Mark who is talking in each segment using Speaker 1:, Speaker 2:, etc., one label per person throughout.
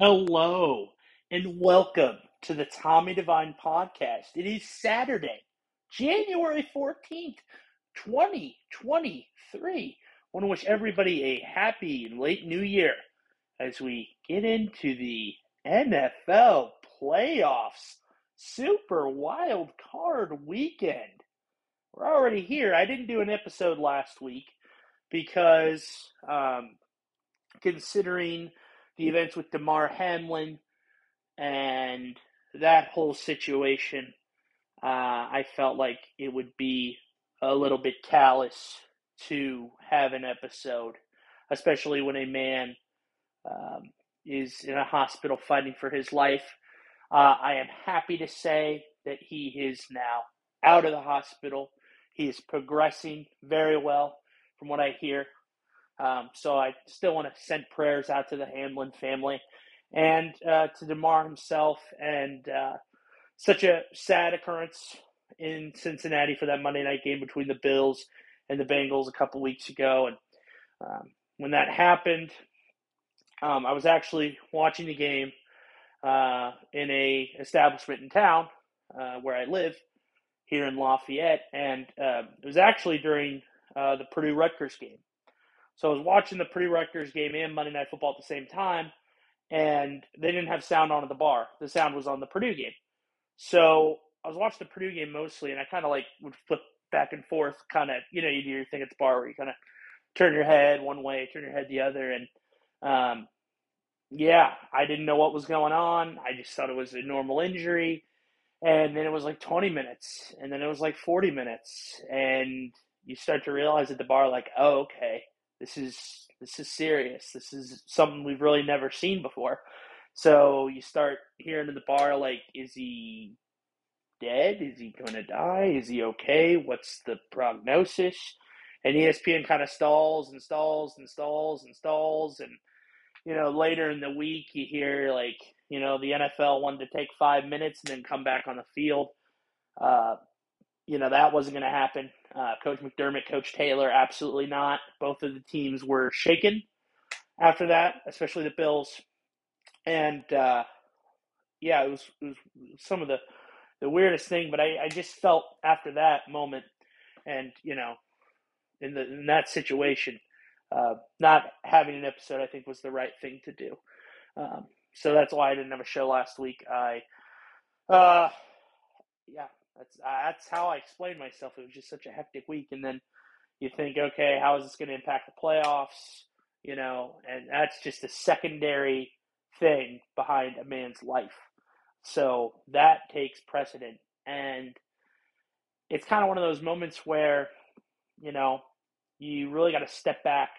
Speaker 1: Hello and welcome to the Tommy Divine podcast. It is Saturday, January 14th, 2023. I want to wish everybody a happy late new year as we get into the NFL playoffs. Super wild card weekend. We're already here. I didn't do an episode last week because um, considering the events with Damar Hamlin and that whole situation, uh, I felt like it would be a little bit callous to have an episode, especially when a man um, is in a hospital fighting for his life. Uh, I am happy to say that he is now out of the hospital. He is progressing very well, from what I hear. Um, so I still want to send prayers out to the Hamlin family and uh, to Damar himself. And uh, such a sad occurrence in Cincinnati for that Monday night game between the Bills and the Bengals a couple weeks ago. And um, when that happened, um, I was actually watching the game uh, in a establishment in town uh, where I live here in Lafayette, and uh, it was actually during uh, the Purdue Rutgers game. So I was watching the Purdue Rutgers game and Monday Night Football at the same time, and they didn't have sound on at the bar. The sound was on the Purdue game. So I was watching the Purdue game mostly, and I kind of like would flip back and forth, kind of, you know, you do your thing at the bar where you kind of turn your head one way, turn your head the other, and um, yeah, I didn't know what was going on. I just thought it was a normal injury. And then it was like 20 minutes, and then it was like 40 minutes, and you start to realize at the bar, like, oh, okay, this is this is serious. This is something we've really never seen before. So you start hearing in the bar like, is he dead? Is he going to die? Is he okay? What's the prognosis? And ESPN kind of stalls and stalls and stalls and stalls. And, you know, later in the week, you hear like, you know, the NFL wanted to take five minutes and then come back on the field. Uh, you know, that wasn't going to happen. Uh, Coach McDermott, Coach Taylor, absolutely not. Both of the teams were shaken after that, especially the Bills. And uh, yeah, it was, it was some of the, the weirdest thing, but I, I just felt after that moment and, you know, in, the, in that situation, uh, not having an episode, I think, was the right thing to do. Um, so that's why I didn't have a show last week. I, uh, yeah, that's uh, that's how I explained myself. It was just such a hectic week, and then you think, okay, how is this going to impact the playoffs? You know, and that's just a secondary thing behind a man's life. So that takes precedent, and it's kind of one of those moments where, you know, you really got to step back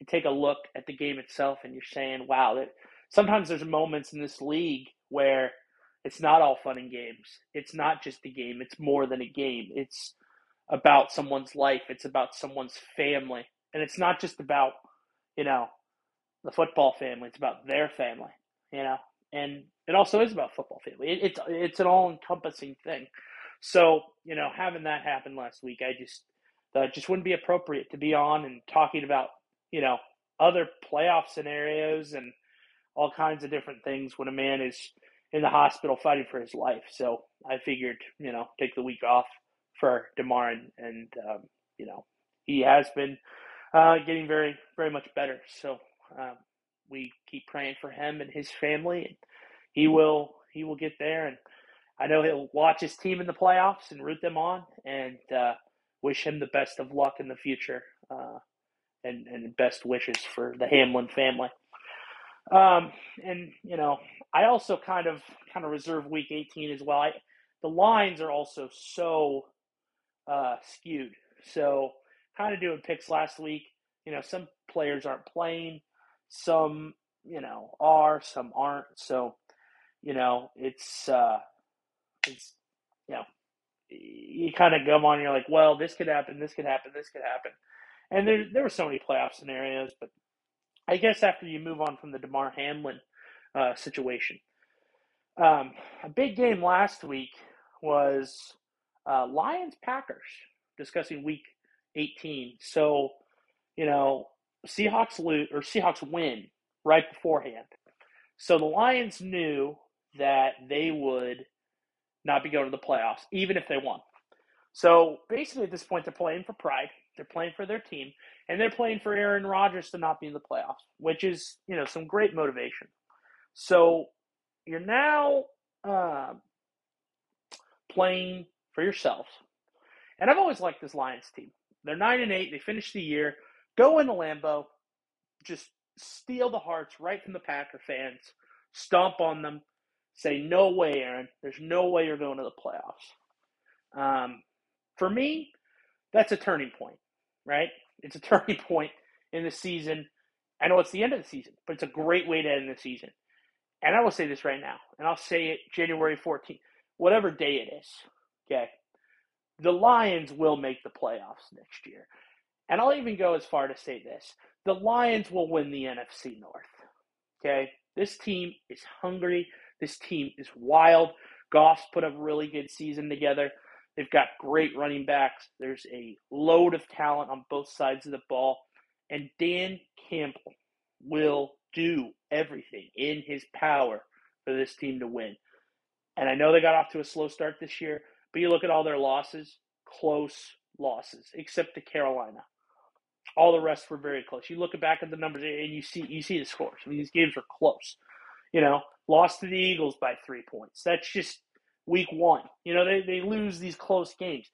Speaker 1: and take a look at the game itself, and you're saying, wow, that sometimes there's moments in this league where it's not all fun and games. It's not just a game. It's more than a game. It's about someone's life. It's about someone's family. And it's not just about, you know, the football family. It's about their family, you know. And it also is about football family. It, it's it's an all encompassing thing. So you know, having that happen last week, I just that just wouldn't be appropriate to be on and talking about you know other playoff scenarios and all kinds of different things when a man is in the hospital fighting for his life. So I figured, you know, take the week off for Damar, and, and um, you know, he has been uh, getting very, very much better. So um, we keep praying for him and his family, and he will, he will get there. And I know he'll watch his team in the playoffs and root them on, and uh, wish him the best of luck in the future, uh, and and best wishes for the Hamlin family. Um, and you know, I also kind of kind of reserve week 18 as well. I, the lines are also so uh, skewed. So kind of doing picks last week. You know, some players aren't playing, some you know are, some aren't. So you know, it's uh, it's you know, you kind of go on. And you're like, well, this could happen, this could happen, this could happen. And there there were so many playoff scenarios, but I guess after you move on from the Damar Hamlin uh, situation, um, a big game last week was uh, Lions Packers discussing Week 18. So, you know, Seahawks lose or Seahawks win right beforehand. So the Lions knew that they would not be going to the playoffs, even if they won. So basically, at this point, they're playing for pride. They're playing for their team, and they're playing for Aaron Rodgers to not be in the playoffs, which is you know some great motivation. So you're now uh, playing for yourself, and I've always liked this Lions team. They're nine and eight. They finish the year. Go into Lambeau, just steal the hearts right from the Packer fans, stomp on them, say no way, Aaron. There's no way you're going to the playoffs. Um, for me, that's a turning point, right? It's a turning point in the season. I know it's the end of the season, but it's a great way to end the season. And I will say this right now, and I'll say it January 14th, whatever day it is, okay? The Lions will make the playoffs next year. And I'll even go as far to say this the Lions will win the NFC North. Okay? This team is hungry. This team is wild. Goff's put a really good season together. They've got great running backs. There's a load of talent on both sides of the ball. And Dan Campbell will do everything in his power for this team to win. And I know they got off to a slow start this year, but you look at all their losses, close losses, except to Carolina. All the rest were very close. You look back at the numbers and you see you see the scores. I mean, these games are close. You know, lost to the Eagles by three points. That's just week one. You know, they, they lose these close games.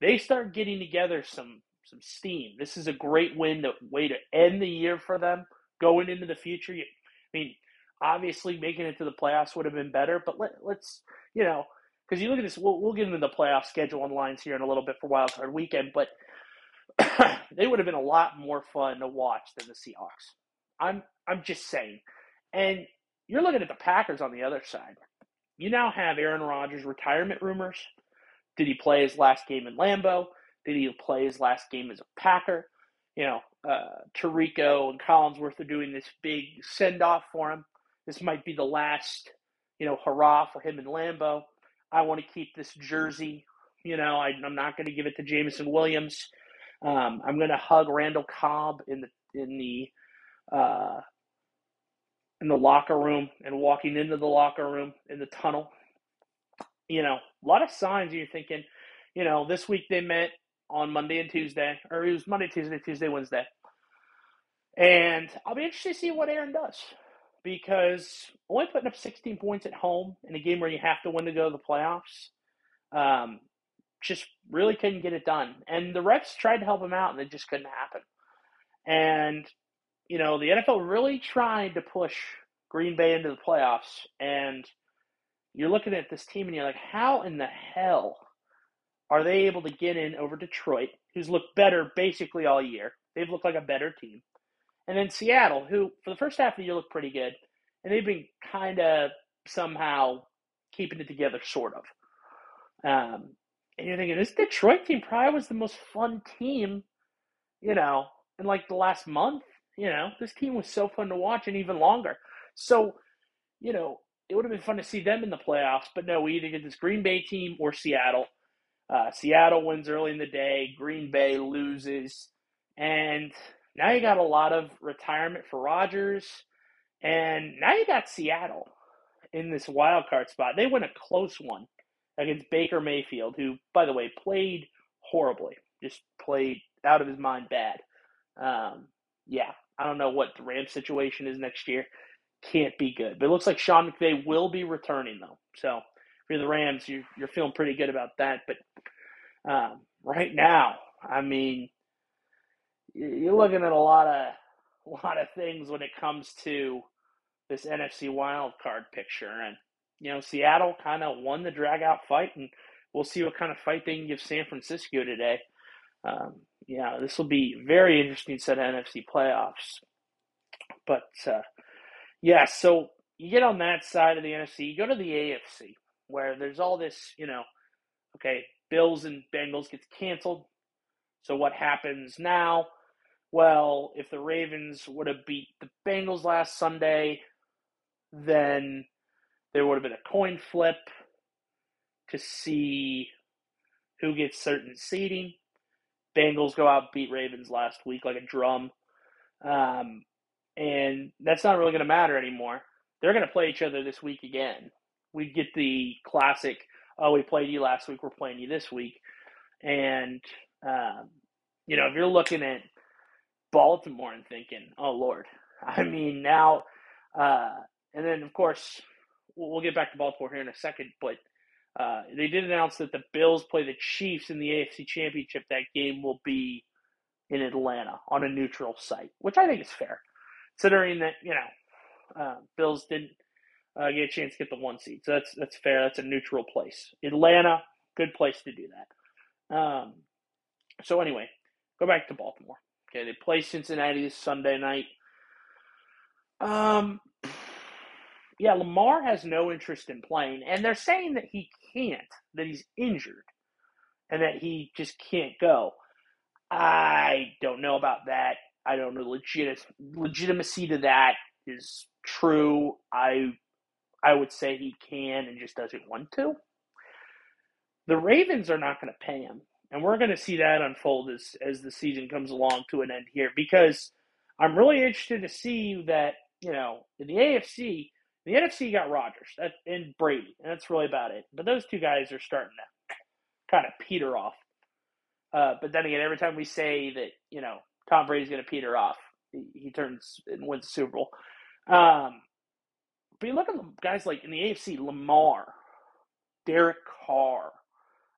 Speaker 1: They start getting together some some steam. This is a great win way to end the year for them going into the future. I mean, obviously making it to the playoffs would have been better, but let, let's you know because you look at this. We'll, we'll get into the playoff schedule and lines here in a little bit for Wild Card Weekend, but they would have been a lot more fun to watch than the Seahawks. I'm I'm just saying. And you're looking at the Packers on the other side. You now have Aaron Rodgers retirement rumors. Did he play his last game in Lambeau? Did he play his last game as a Packer? You know, uh, Tirico and Collinsworth are doing this big send off for him. This might be the last, you know, hurrah for him in Lambeau. I want to keep this jersey. You know, I, am not going to give it to Jameson Williams. Um, I'm going to hug Randall Cobb in the in the uh, in the locker room and walking into the locker room in the tunnel. You know, a lot of signs you're thinking, you know, this week they met on Monday and Tuesday, or it was Monday, Tuesday, Tuesday, Wednesday. And I'll be interested to see what Aaron does because only putting up 16 points at home in a game where you have to win to go to the playoffs um, just really couldn't get it done. And the refs tried to help him out, and it just couldn't happen. And you know, the NFL really trying to push Green Bay into the playoffs, and you're looking at this team and you're like, how in the hell are they able to get in over Detroit, who's looked better basically all year? They've looked like a better team. And then Seattle, who for the first half of the year looked pretty good, and they've been kind of somehow keeping it together, sort of. Um, and you're thinking, this Detroit team probably was the most fun team, you know, in like the last month you know, this team was so fun to watch and even longer. So, you know, it would have been fun to see them in the playoffs, but no, we either get this Green Bay team or Seattle. Uh, Seattle wins early in the day, Green Bay loses, and now you got a lot of retirement for Rodgers, and now you got Seattle in this wild card spot. They win a close one against Baker Mayfield, who, by the way, played horribly, just played out of his mind bad. Um, yeah, I don't know what the Rams situation is next year. Can't be good. But it looks like Sean McVay will be returning though. So for the Rams, you you're feeling pretty good about that. But um, right now, I mean, you're looking at a lot of a lot of things when it comes to this NFC wild card picture. And you know, Seattle kind of won the drag out fight, and we'll see what kind of fight they can give San Francisco today. Um, yeah, this will be very interesting set of NFC playoffs. But uh, yeah, so you get on that side of the NFC, you go to the AFC where there's all this, you know, okay, Bills and Bengals gets canceled. So what happens now? Well, if the Ravens would have beat the Bengals last Sunday, then there would have been a coin flip to see who gets certain seeding. Bengals go out beat Ravens last week like a drum. Um, and that's not really going to matter anymore they're going to play each other this week again. We get the classic, oh, we played you last week, we're playing you this week. And, um, you know, if you're looking at Baltimore and thinking, oh, Lord, I mean, now, uh, and then, of course, we'll get back to Baltimore here in a second, but uh, they did announce that the Bills play the Chiefs in the AFC Championship. That game will be in Atlanta on a neutral site, which I think is fair, considering that you know uh, Bills didn't uh, get a chance to get the one seed, so that's that's fair. That's a neutral place. Atlanta, good place to do that. Um, so anyway, go back to Baltimore. Okay, they play Cincinnati this Sunday night. Um, yeah, Lamar has no interest in playing, and they're saying that he can't, that he's injured, and that he just can't go. I don't know about that. I don't know legit legitimacy to that is true. I I would say he can and just doesn't want to. The Ravens are not going to pay him, and we're going to see that unfold as as the season comes along to an end here because I'm really interested to see that you know in the AFC the NFC got Rodgers and Brady, and that's really about it. But those two guys are starting to kind of peter off. Uh, but then again, every time we say that, you know, Tom Brady's going to peter off, he, he, turns and wins the Super Bowl. Um, but you look at guys like in the AFC, Lamar, Derek Carr,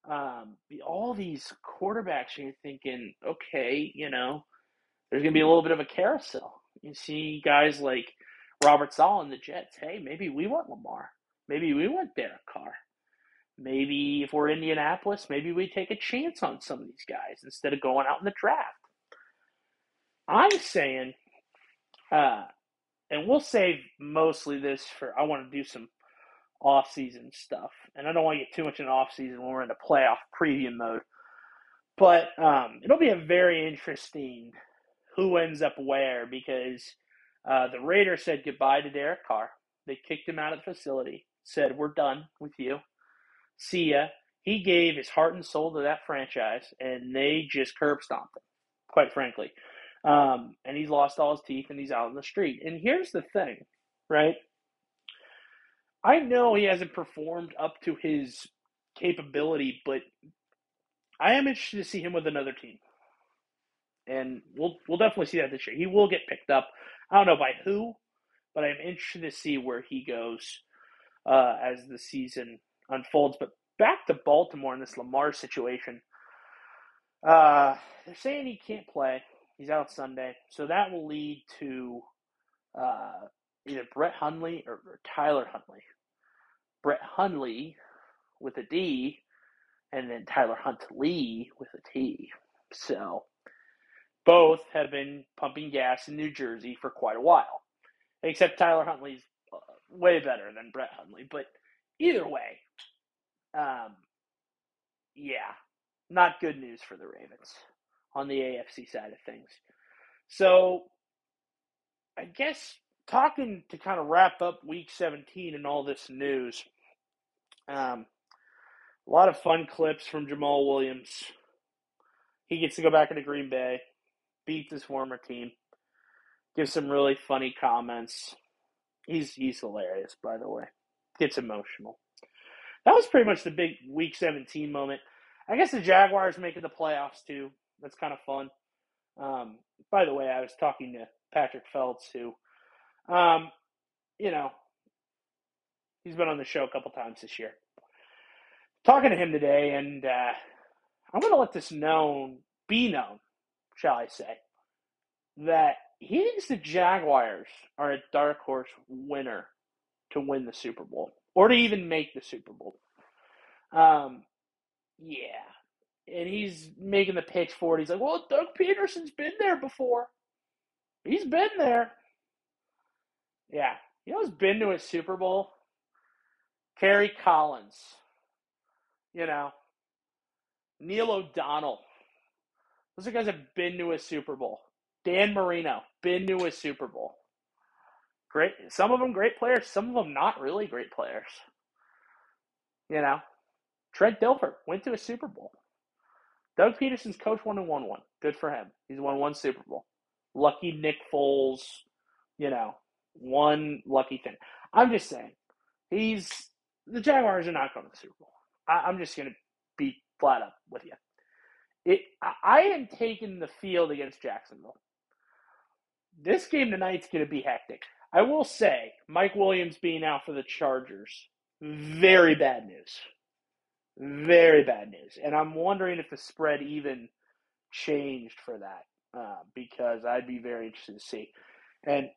Speaker 1: um, all these quarterbacks, you're thinking, okay, you know, there's going to be a little bit of a carousel. You see guys like Robert Saleh and the Jets, hey, maybe we want Lamar. Maybe we want Derek Carr. Maybe if we're Indianapolis, maybe we take a chance on some of these guys instead of going out in the draft. I'm saying, uh, and we'll save mostly this for, I want to do some off-season stuff. And I don't want to get too much in off-season when we're in the playoff preview mode. But um, it'll be a very interesting who ends up where because – uh, the Raiders said goodbye to Derek Carr. They kicked him out of the facility, said, We're done with you. See ya. He gave his heart and soul to that franchise, and they just curb stomped him, quite frankly. Um, and he's lost all his teeth and he's out on the street. And here's the thing, right? I know he hasn't performed up to his capability, but I am interested to see him with another team. And we'll we'll definitely see that this year. He will get picked up. I don't know by who, but I'm interested to see where he goes uh, as the season unfolds. But back to Baltimore in this Lamar situation. Uh, they're saying he can't play. He's out Sunday, so that will lead to uh, either Brett Hundley or, or Tyler Huntley. Brett Hundley with a D, and then Tyler Huntley with a T. So both have been pumping gas in New Jersey for quite a while. Except Tyler Huntley's uh, way better than Brett Huntley, But either way, um, yeah, not good news for the Ravens on the AFC side of things. So I guess talking to kind of wrap up week 17 and all this news, um, a lot of fun clips from Jamaal Williams. He gets to go back into Green Bay beats his former team. Gives some really funny comments. He's he's hilarious, by the way. Gets emotional. That was pretty much the big Week 17 moment. I guess the Jaguars making the playoffs too. That's kind of fun. Um, by the way, I was talking to Patrick Feltz, who, um, you know, he's been on the show a couple times this year. Talking to him today, and uh, I'm going to let this known be known shall I say, that he thinks the Jaguars are a dark horse winner to win the Super Bowl or to even make the Super Bowl. Um, yeah. And he's making the pitch for it. He's like, well, Doug Pederson's been there before. He's been there. Yeah. You know who's been to a Super Bowl? Kerry Collins. You know, Neil O'Donnell. Those are guys have been to a Super Bowl. Dan Marino, been to a Super Bowl. Great. Some of them great players, some of them not really great players. You know, Trent Dilfer went to a Super Bowl. Doug Pederson's coach one and one one. Good for him. He's won one Super Bowl. Lucky Nick Foles, you know, one lucky thing. I'm just saying, he's the Jaguars are not going to the Super Bowl. I, I'm just going to be flat up with you. It, I, am taking the field against Jacksonville. This game tonight's going to be hectic. I will say, Mike Williams being out for the Chargers, very bad news. Very bad news. And I'm wondering if the spread even changed for that uh, because I'd be very interested to see. And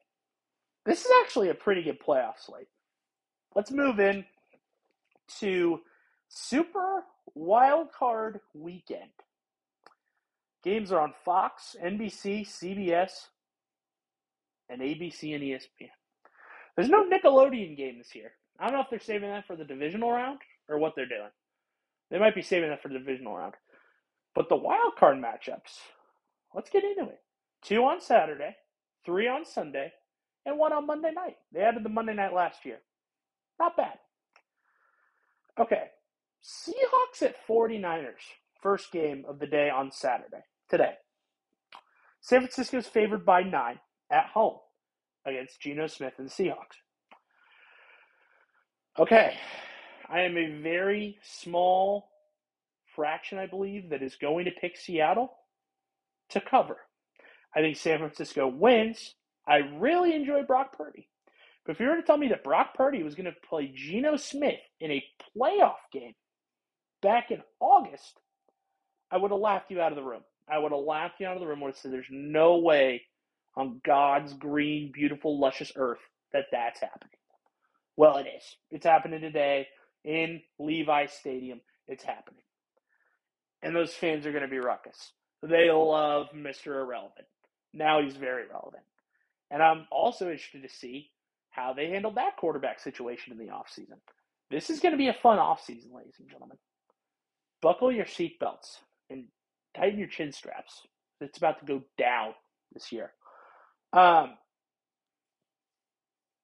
Speaker 1: this is actually a pretty good playoff slate. Let's move in to Super Wild Card Weekend. Games are on Fox, NBC, CBS, and ABC and ESPN. There's no Nickelodeon game this year. I don't know if they're saving that for the divisional round or what they're doing. They might be saving that for the divisional round. But the wild card matchups, let's get into it. Two on Saturday, three on Sunday, and one on Monday night. They added the Monday night last year. Not bad. Okay. Seahawks at 49ers. First game of the day on Saturday. Today. San Francisco is favored by nine at home against Geno Smith and the Seahawks. Okay. I am a very small fraction, I believe, that is going to pick Seattle to cover. I think San Francisco wins. I really enjoy Brock Purdy. But if you were to tell me that Brock Purdy was going to play Geno Smith in a playoff game back in August, I would have laughed you out of the room. I would have laughed you out of the room. Have said, "There's no way on God's green, beautiful, luscious earth that that's happening." Well, it is. It's happening today in Levi Stadium. It's happening, and those fans are going to be ruckus. They love Mr. Irrelevant. Now he's very relevant. And I'm also interested to see how they handle that quarterback situation in the offseason. This is going to be a fun offseason, ladies and gentlemen. Buckle your seatbelts and tighten your chin straps. It's about to go down this year. Um,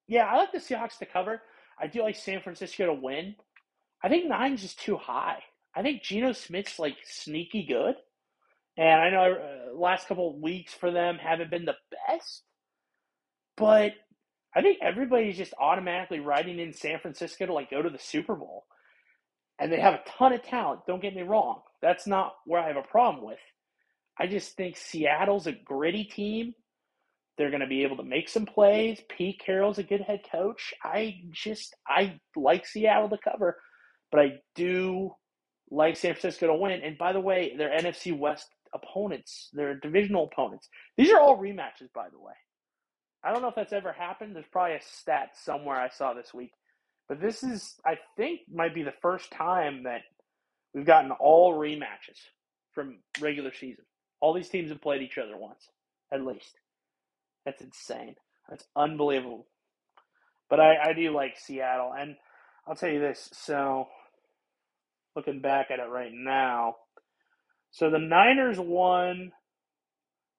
Speaker 1: yeah, I like the Seahawks to cover. I do like San Francisco to win. I think nine's just too high. I think Geno Smith's like sneaky good. And I know uh, last couple of weeks for them haven't been the best. But I think everybody's just automatically riding in San Francisco to like go to the Super Bowl. And they have a ton of talent, don't get me wrong. That's not where I have a problem with. I just think Seattle's a gritty team. They're going to be able to make some plays. Pete Carroll's a good head coach. I just I like Seattle to cover, but I do like San Francisco to win. And by the way, their NFC West opponents, their divisional opponents. These are all rematches, by the way. I don't know if that's ever happened. There's probably a stat somewhere I saw this week. But this is, I think, might be the first time that we've gotten all rematches from regular season. All these teams have played each other once, at least. That's insane. That's unbelievable. But I, I do like Seattle. And I'll tell you this. So, looking back at it right now, so the Niners won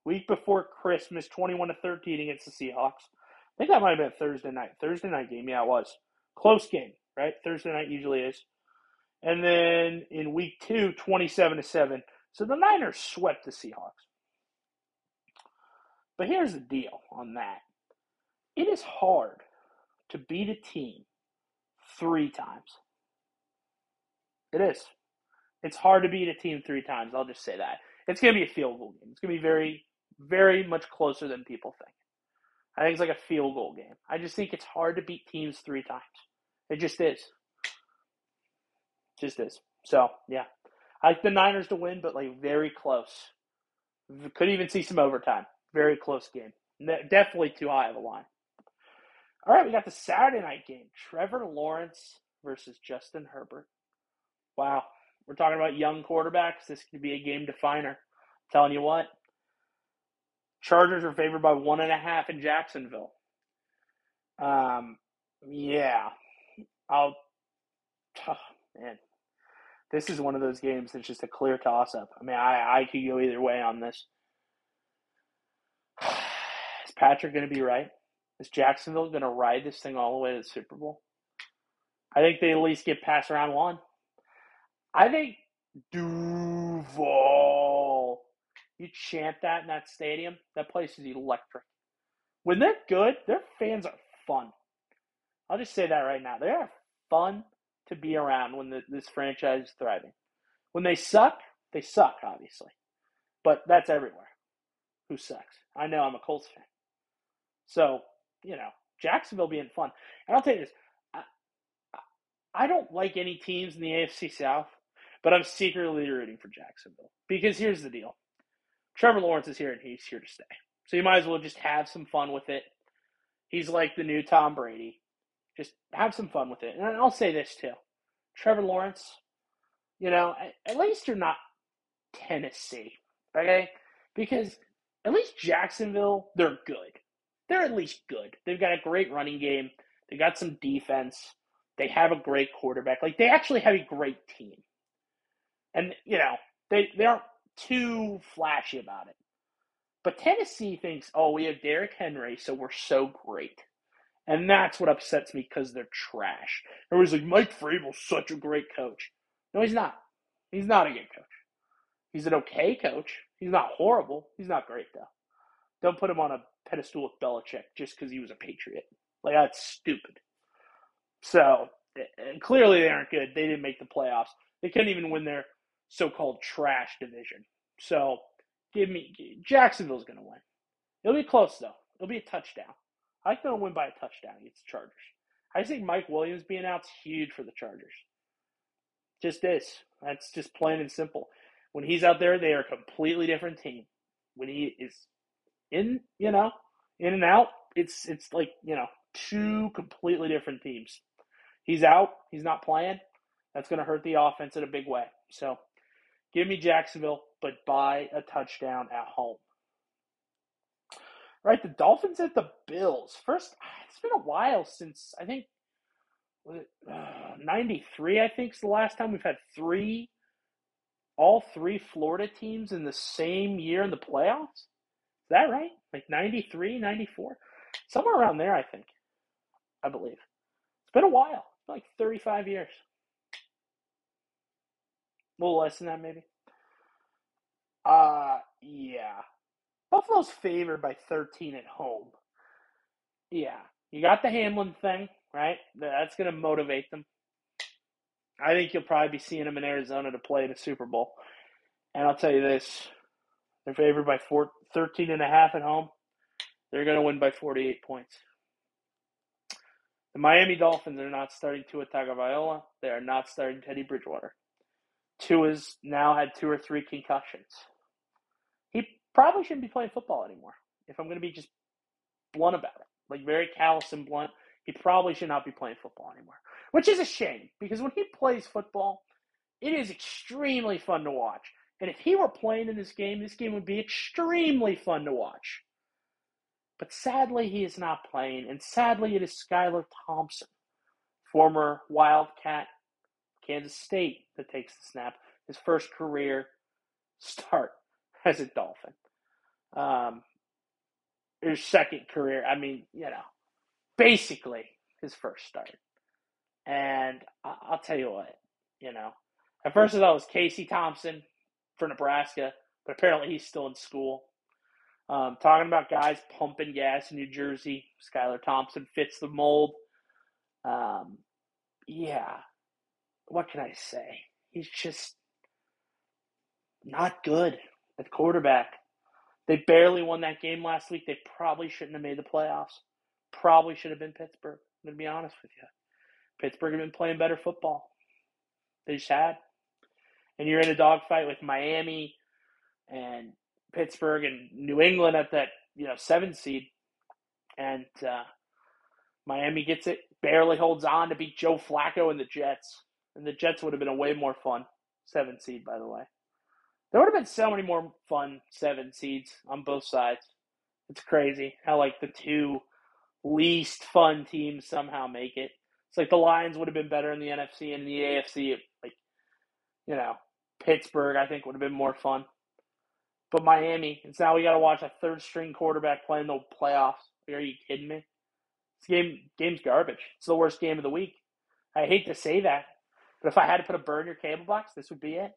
Speaker 1: Week before Christmas, 21 to 13 against the Seahawks. I think that might have been Thursday night. Thursday night game. Yeah, it was. Close game, right? Thursday night usually is. And then in week two, 27 to 7. So the Niners swept the Seahawks. But here's the deal on that it is hard to beat a team three times. It is. It's hard to beat a team three times. I'll just say that. It's going to be a field goal game. It's going to be very very much closer than people think. I think it's like a field goal game. I just think it's hard to beat teams three times. It just is. Just is. So, yeah. I like the Niners to win, but like very close. Could even see some overtime. Very close game. Definitely too high of a line. All right, we got the Saturday night game. Trevor Lawrence versus Justin Herbert. Wow. We're talking about young quarterbacks. This could be a game definer. I'm telling you what, Chargers are favored by one and a half in Jacksonville. Um, yeah, I'll. Oh, man, this is one of those games that's just a clear toss up. I mean, I I could go either way on this. Is Patrick going to be right? Is Jacksonville going to ride this thing all the way to the Super Bowl? I think they at least get past round one. I think Duval you chant that in that stadium, that place is electric. When they're good, their fans are fun. I'll just say that right now. They are fun to be around when the, this franchise is thriving. When they suck, they suck, obviously. But that's everywhere. Who sucks? I know I'm a Colts fan. So, you know, Jacksonville being fun. And I'll tell you this I, I don't like any teams in the AFC South, but I'm secretly rooting for Jacksonville. Because here's the deal Trevor Lawrence is here and he's here to stay. So you might as well just have some fun with it. He's like the new Tom Brady. Just have some fun with it. And I'll say this too Trevor Lawrence, you know, at least you're not Tennessee, okay? Because at least Jacksonville, they're good. They're at least good. They've got a great running game. They got some defense. They have a great quarterback. Like they actually have a great team. And you know, they they aren't too flashy about it. But Tennessee thinks, oh, we have Derrick Henry, so we're so great. And that's what upsets me because they're trash. Everybody's like, Mike Vrabel's such a great coach. No, he's not. He's not a good coach. He's an okay coach. He's not horrible. He's not great, though. Don't put him on a pedestal with Belichick just because he was a Patriot. Like, that's stupid. So, clearly they aren't good. They didn't make the playoffs. They couldn't even win their so called trash division. So, give me Jacksonville's going to win. It'll be close, though. It'll be a touchdown. I think they'll win by a touchdown against the Chargers. I think Mike Williams being out's huge for the Chargers. Just is. That's just plain and simple. When he's out there, they are a completely different team. When he is in, you know, in and out, it's it's like, you know, two completely different teams. He's out, he's not playing. That's going to hurt the offense in a big way. So, give me Jacksonville, but buy a touchdown at home. Right, the Dolphins at the Bills. First, it's been a while since I think uh, 93 I think is the last time we've had three all three Florida teams in the same year in the playoffs? Is that right? Like 93, 94? Somewhere around there, I think. I believe. It's been a while. like 35 years. A little less than that, maybe. Uh, yeah. Buffalo's favored by 13 at home. Yeah. You got the Hamlin thing, right? That's going to motivate them. I think you'll probably be seeing them in Arizona to play in the Super Bowl. And I'll tell you this they're favored by four, 13 and a half at home. They're going to win by 48 points. The Miami Dolphins are not starting Tua Tagovailoa. They are not starting Teddy Bridgewater. Tua's now had two or three concussions. Probably shouldn't be playing football anymore. If I'm going to be just blunt about it, like very callous and blunt, he probably should not be playing football anymore which is a shame because when he plays football, it is extremely fun to watch. And if he were playing in this game, this game would be extremely fun to watch. But sadly, he is not playing, and sadly, it is Skylar Thompson, former Wildcat, Kansas State, that takes the snap. His first career start as a Dolphin. Um, his second career, I mean, you know, basically his first start. And I'll tell you what, you know, at first I thought it was Casey Thompson for Nebraska, but apparently he's still in school. Um, talking about guys pumping gas in New Jersey, Skylar Thompson fits the mold. Um, yeah, what can I say? He's just not good at quarterback. They barely won that game last week. They probably shouldn't have made the playoffs. Probably should have been Pittsburgh. I'm going to be honest with you. Pittsburgh have been playing better football. They just had. And you're in a dogfight with Miami and Pittsburgh and New England at that, you know, seven seed. And uh, Miami gets it, barely holds on to beat Joe Flacco and the Jets. And the Jets would have been a way more fun seven seed, by the way. There would have been so many more fun seven seeds on both sides. It's crazy how like the two least fun teams somehow make it. It's like the Lions would have been better in the NFC and the AFC. Like, you know, Pittsburgh, I think, would have been more fun. But Miami, it's now we got to watch a third string quarterback playing the playoffs. Are you kidding me? This game game's garbage. It's the worst game of the week. I hate to say that, but if I had to put a burn your cable box, this would be it.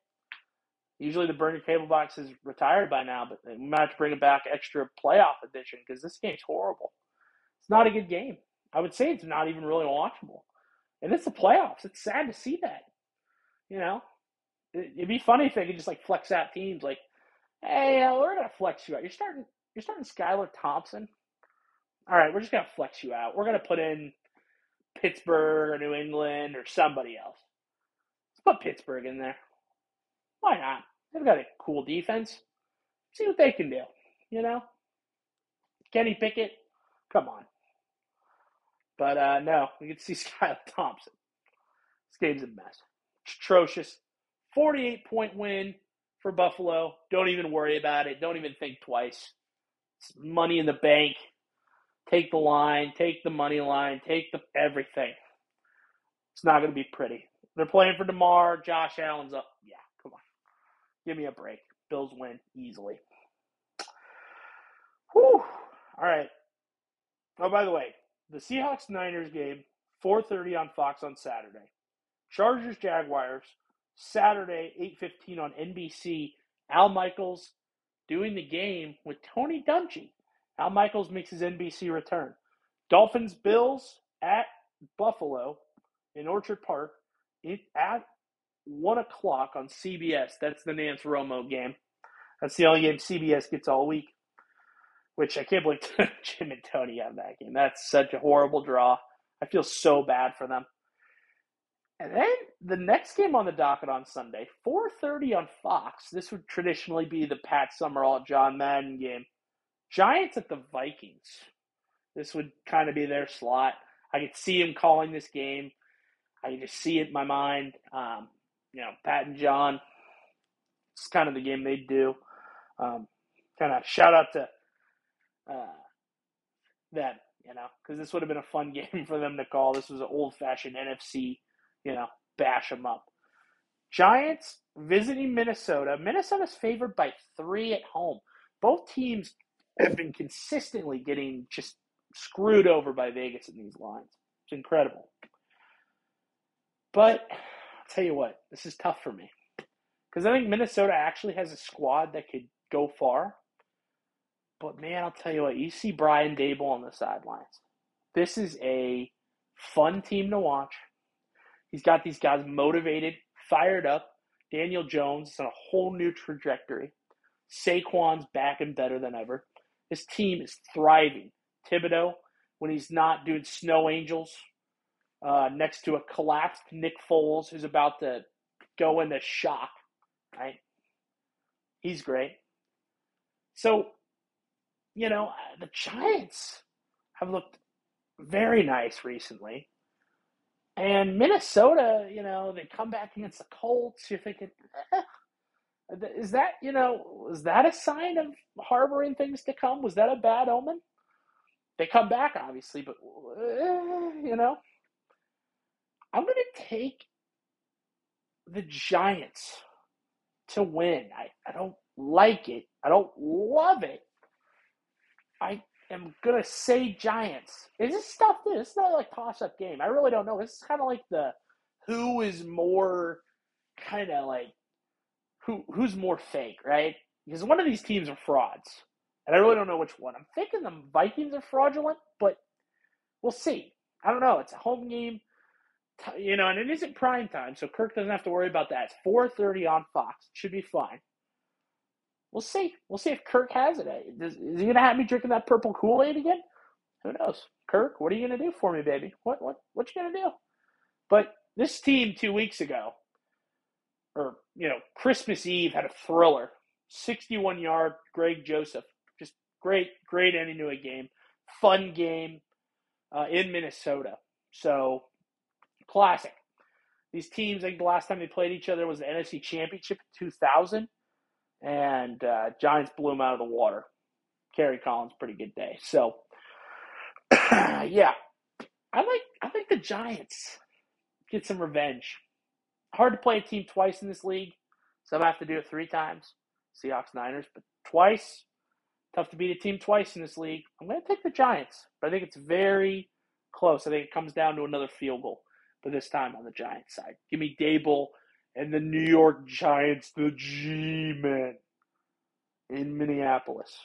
Speaker 1: Usually the burn your cable box is retired by now, but we might have to bring it back extra playoff edition because this game's horrible. It's not a good game. I would say it's not even really watchable. And it's the playoffs. It's sad to see that. You know, it'd be funny if they could just like flex out teams like, hey, uh, we're gonna flex you out. You're starting, you're starting Skylar Thompson. All right, we're just gonna flex you out. We're gonna put in Pittsburgh or New England or somebody else. Let's put Pittsburgh in there. Why not? They've got a cool defense. See what they can do. You know, Kenny Pickett, come on. But uh, no, we can see Skylar Thompson. This game's a mess. It's atrocious. 48 point win for Buffalo. Don't even worry about it. Don't even think twice. It's money in the bank. Take the line, take the money line, take the everything. It's not going to be pretty. They're playing for Damar. Josh Allen's up. Give me a break. Bills win easily. Whew. All right. Oh, by the way, the Seahawks Niners game, 4:30 on Fox on Saturday. Chargers Jaguars, Saturday, 8:15 on NBC. Al Michaels doing the game with Tony Dungy. Al Michaels makes his NBC return. Dolphins Bills at Buffalo in Orchard Park it, at one o'clock on CBS. That's the Nance Romo game. That's the only game CBS gets all week. Which I can't believe Jim and Tony have that game. That's such a horrible draw. I feel so bad for them. And then the next game on the docket on Sunday, 4:30 on Fox. This would traditionally be the Pat Summerall John Madden game. Giants at the Vikings. This would kind of be their slot. I could see him calling this game. I could just see it in my mind. Um, you know, Pat and John. It's kind of the game they do. Um, kind of shout out to uh, them, you know, because this would have been a fun game for them to call. This was an old fashioned NFC, you know, bash them up. Giants visiting Minnesota. Minnesota's favored by three at home. Both teams have been consistently getting just screwed over by Vegas in these lines. It's incredible. But tell you what, this is tough for me. Because I think Minnesota actually has a squad that could go far. But man, I'll tell you what, you see Brian Daboll on the sidelines. This is a fun team to watch. He's got these guys motivated, fired up. Daniel Jones is on a whole new trajectory. Saquon's back and better than ever. His team is thriving. Thibodeaux, when he's not doing snow angels uh, next to a collapsed Nick Foles who's about to go into shock, right? He's great. So, you know, the Giants have looked very nice recently. And Minnesota, you know, they come back against the Colts. You're thinking, eh, is that, you know, is that a sign of harboring things to come? Was that a bad omen? They come back, obviously, but, uh, you know, I'm going to take the Giants to win. I, I don't like it. I don't love it. I am going to say Giants. Is this stuff, this is not like toss up game. I really don't know. This is kind of like the who is more kind of like who who's more fake, right? Because one of these teams are frauds, and I really don't know which one. I'm thinking the Vikings are fraudulent, but we'll see. I don't know. It's a home game, you know, and it isn't prime time, so Kirk doesn't have to worry about that. It's 4:30 on Fox. Should be fine. We'll see. We'll see if Kirk has it. Is, is he gonna have me drinking that purple Kool Aid again? Who knows? Kirk, what are you gonna do for me, baby? What what what you gonna do? But this team two weeks ago or you know, Christmas Eve had a thriller. 61 yard Greg Joseph. Just great, great ending to a game. Fun game uh, in Minnesota. So, classic. These teams, I think the last time they played each other was the NFC Championship in 2000. And uh, Giants blew them out of the water. Kerry Collins, pretty good day. So, yeah, I like I like the Giants get some revenge hard to play a team twice in this league. Some have to do it three times. Seahawks, Niners, but twice. Tough to beat a team twice in this league. I'm going to take the Giants, but I think it's very close. I think it comes down to another field goal, but this time on the Giants side. Give me Daboll and the New York Giants, the G Men in Minneapolis.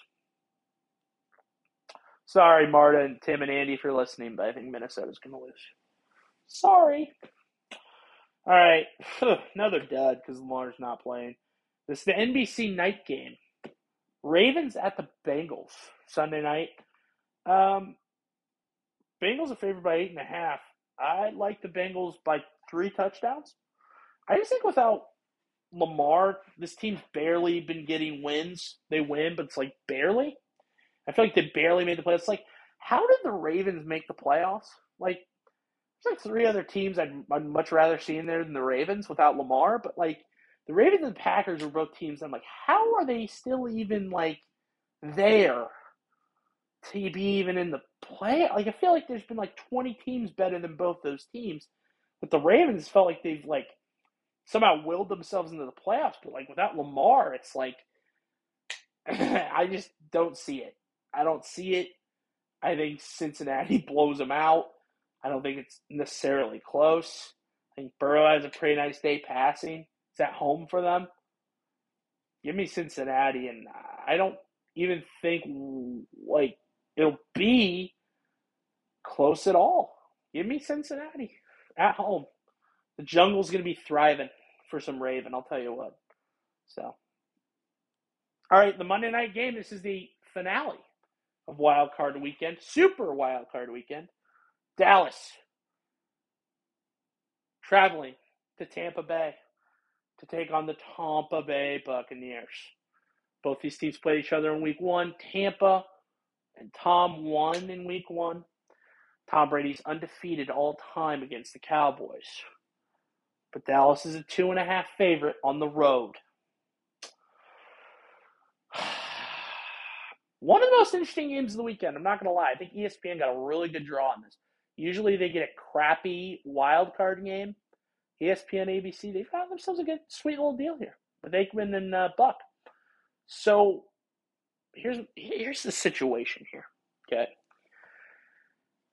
Speaker 1: Sorry, Marta and Tim and Andy for listening, but I think Minnesota's going to lose. Sorry. All right, another dud because Lamar's not playing. This is the NBC night game. Ravens at the Bengals Sunday night. Um, Bengals are favored by eight and a half. I like the Bengals by three touchdowns. I just think without Lamar, this team's barely been getting wins. They win, but it's like barely. I feel like they barely made the playoffs. It's like, how did the Ravens make the playoffs? Like, there's like three other teams I'd, I'd much rather see in there than the Ravens without Lamar, but like the Ravens and Packers were both teams. I'm like, how are they still even like there to be even in the play? Like, I feel like there's been like 20 teams better than both those teams, but the Ravens felt like they've like somehow willed themselves into the playoffs. But like without Lamar, it's like I just don't see it. I don't see it. I think Cincinnati blows them out. I don't think it's necessarily close. I think Burrow has a pretty nice day passing. It's at home for them. Give me Cincinnati, and I don't even think like it'll be close at all. Give me Cincinnati at home. The jungle's going to be thriving for some Raven, I'll tell you what. So, all right, the Monday night game. This is the finale of Wild Card Weekend, Super Wild Card Weekend. Dallas traveling to Tampa Bay to take on the Tampa Bay Buccaneers. Both these teams played each other in week one. Tampa and Tom won in week one. Tom Brady's undefeated all time against the Cowboys. But Dallas is a two and a half favorite on the road. One of the most interesting games of the weekend, I'm not going to lie. I think ESPN got a really good draw on this. Usually they get a crappy wild card game. ESPN, ABC, they found themselves a good, sweet little deal here with Aikman and uh, Buck. So here's here's the situation here. Okay,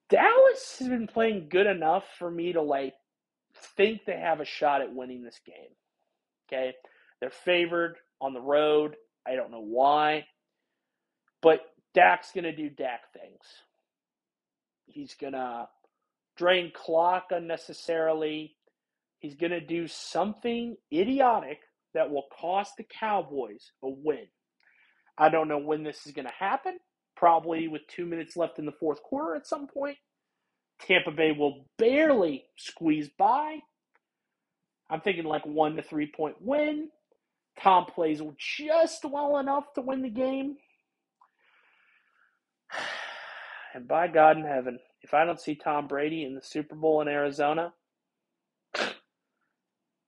Speaker 1: Dallas has been playing good enough for me to like think they have a shot at winning this game. Okay, they're favored on the road. I don't know why, but Dak's gonna do Dak things. He's gonna drain clock unnecessarily. He's going to do something idiotic that will cost the Cowboys a win. I don't know when this is going to happen. Probably with two minutes left in the fourth quarter at some point. Tampa Bay will barely squeeze by. I'm thinking like one to three point win. Tom plays just well enough to win the game. And by God in heaven, if I don't see Tom Brady in the Super Bowl in Arizona,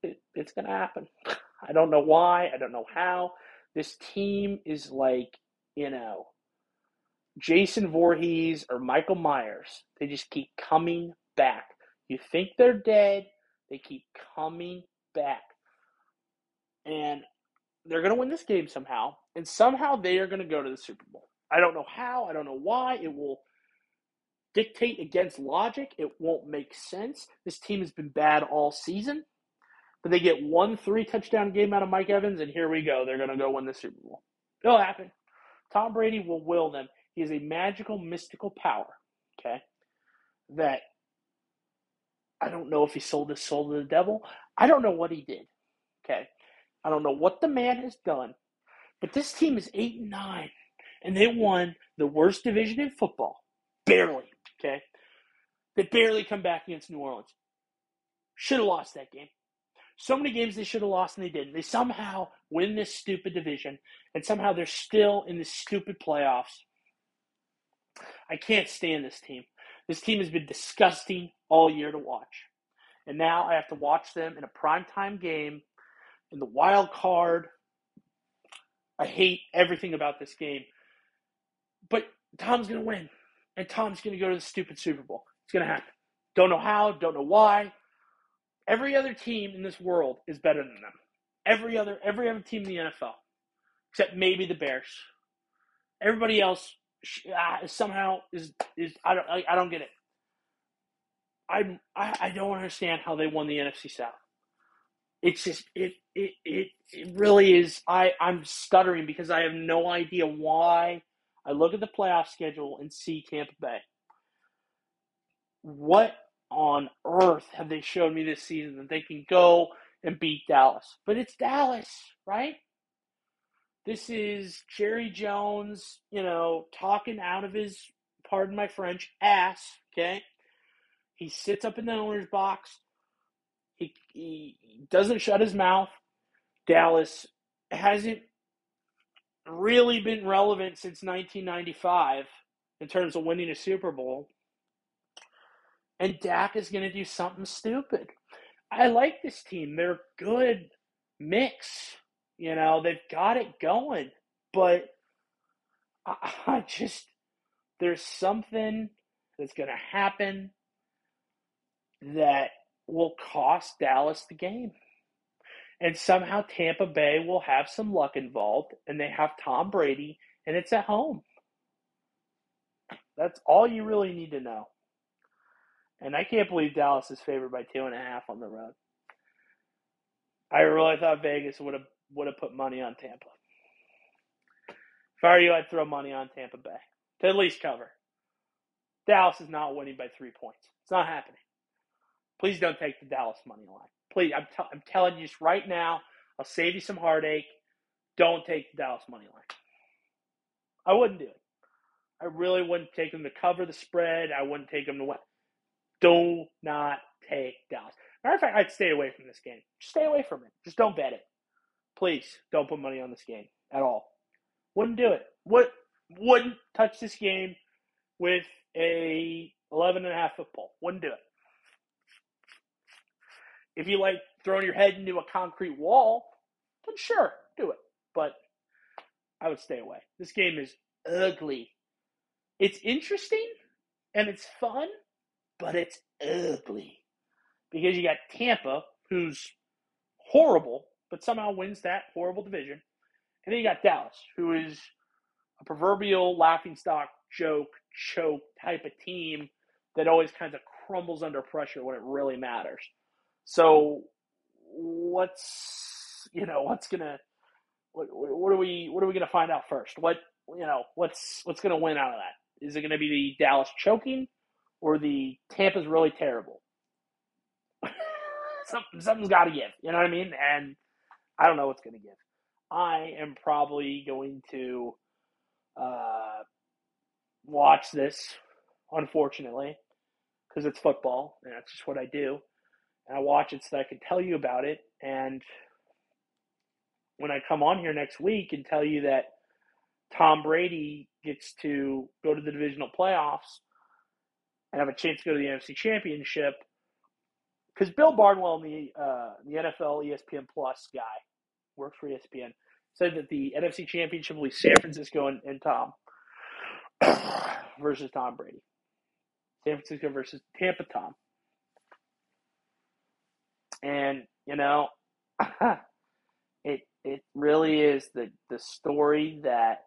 Speaker 1: it, it's going to happen. I don't know why. I don't know how. This team is like, you know, Jason Voorhees or Michael Myers. They just keep coming back. You think they're dead, they keep coming back. And they're going to win this game somehow. And somehow they are going to go to the Super Bowl. I don't know how. I don't know why. It will dictate against logic. It won't make sense. This team has been bad all season. But they get one three touchdown game out of Mike Evans, and here we go. They're going to go win the Super Bowl. It'll happen. Tom Brady will will them. He has a magical, mystical power, okay, that I don't know if he sold his soul to the devil. I don't know what he did, okay. I don't know what the man has done, but this team is 8 and 9, and they won the worst division in football. Barely. Okay. They barely come back against New Orleans. Should have lost that game. So many games they should have lost and they didn't. They somehow win this stupid division and somehow they're still in this stupid playoffs. I can't stand this team. This team has been disgusting all year to watch. And now I have to watch them in a primetime game in the wild card. I hate everything about this game. But Tom's going to win and Tom's going to go to the stupid Super Bowl. It's going to happen. Don't know how, don't know why. Every other team in this world is better than them. Every other every other team in the NFL, except maybe the Bears. Everybody else uh, somehow is is I don't I, I don't get it. I, I I don't understand how they won the NFC South. It's just it it it, it really is. I I'm stuttering because I have no idea why I look at the playoff schedule and see Tampa Bay. What on earth have they shown me this season that they can go and beat Dallas? But it's Dallas, right? This is Jerry Jones, you know, talking out of his, pardon my French, ass, okay? He sits up in the owner's box. He, he doesn't shut his mouth. Dallas hasn't really been relevant since 1995 in terms of winning a Super Bowl. And Dak is going to do something stupid. I like this team. They're good mix. You know, they've got it going. But I, I just, there's something that's going to happen that will cost Dallas the game. And somehow Tampa Bay will have some luck involved, and they have Tom Brady, and it's at home. That's all you really need to know. And I can't believe Dallas is favored by two and a half on the road. I really thought Vegas would have would have put money on Tampa. If I were you, I'd throw money on Tampa Bay to at least cover. Dallas is not winning by three points. It's not happening. Please don't take the Dallas money line. Please, I'm, t- I'm telling you right now. I'll save you some heartache. Don't take the Dallas money line. I wouldn't do it. I really wouldn't take them to cover the spread. I wouldn't take them to win. Do not take Dallas. Matter of fact, I'd stay away from this game. Just stay away from it. Just don't bet it. Please don't put money on this game at all. Wouldn't do it. Would wouldn't touch this game with a 11 and a half football. Wouldn't do it. If you like throwing your head into a concrete wall, then sure, do it. But I would stay away. This game is ugly. It's interesting and it's fun, but it's ugly. Because you got Tampa, who's horrible, but somehow wins that horrible division. And then you got Dallas, who is a proverbial laughingstock joke, choke type of team that always kind of crumbles under pressure when it really matters. So what's you know what's gonna what, what are we what are we gonna find out first? What you know what's what's gonna win out of that? Is it gonna be the Dallas choking or the Tampa's really terrible? Something, something's got to give. You know what I mean? And I don't know what's gonna give. I am probably going to uh, watch this, unfortunately, because it's football and that's just what I do and I watch it so that I can tell you about it. And when I come on here next week and tell you that Tom Brady gets to go to the divisional playoffs and have a chance to go to the NFC Championship, because Bill Barnwell, the uh, the NFL ESPN Plus guy, works for ESPN, said that the NFC Championship will be San Francisco and, and Tom versus Tom Brady. San Francisco versus Tampa Tom. And you know, it it really is the the story that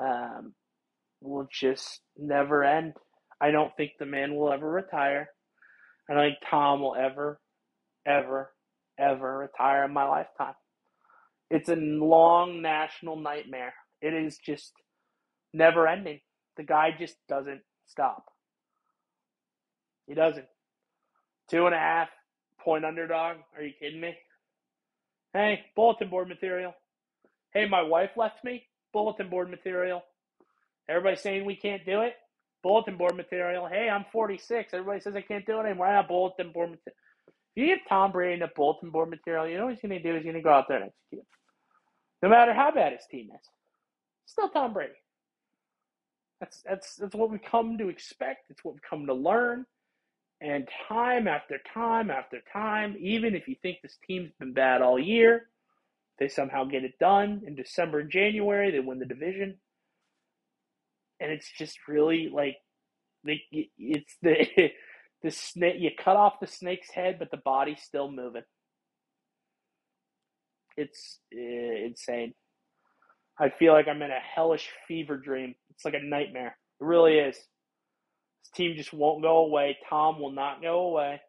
Speaker 1: um, will just never end. I don't think the man will ever retire. I don't think Tom will ever, ever, ever retire in my lifetime. It's a long national nightmare. It is just never ending. The guy just doesn't stop. He doesn't. Two and a half Point underdog? Are you kidding me? Hey, bulletin board material. Hey, my wife left me. Bulletin board material. Everybody saying we can't do it. Bulletin board material. Hey, I'm 46. Everybody says I can't do it anymore. I have bulletin board material. If you give Tom Brady a bulletin board material, you know what he's going to do? He's going to go out there and execute. No matter how bad his team is, still Tom Brady. That's that's that's what we come to expect. It's what we come to learn. And time after time after time, even if you think this team's been bad all year, they somehow get it done in December and January. They win the division, and it's just really like the it's the the snake. You cut off the snake's head, but the body's still moving. It's uh, insane. I feel like I'm in a hellish fever dream. It's like a nightmare. It really is. This team just won't go away. Tom will not go away.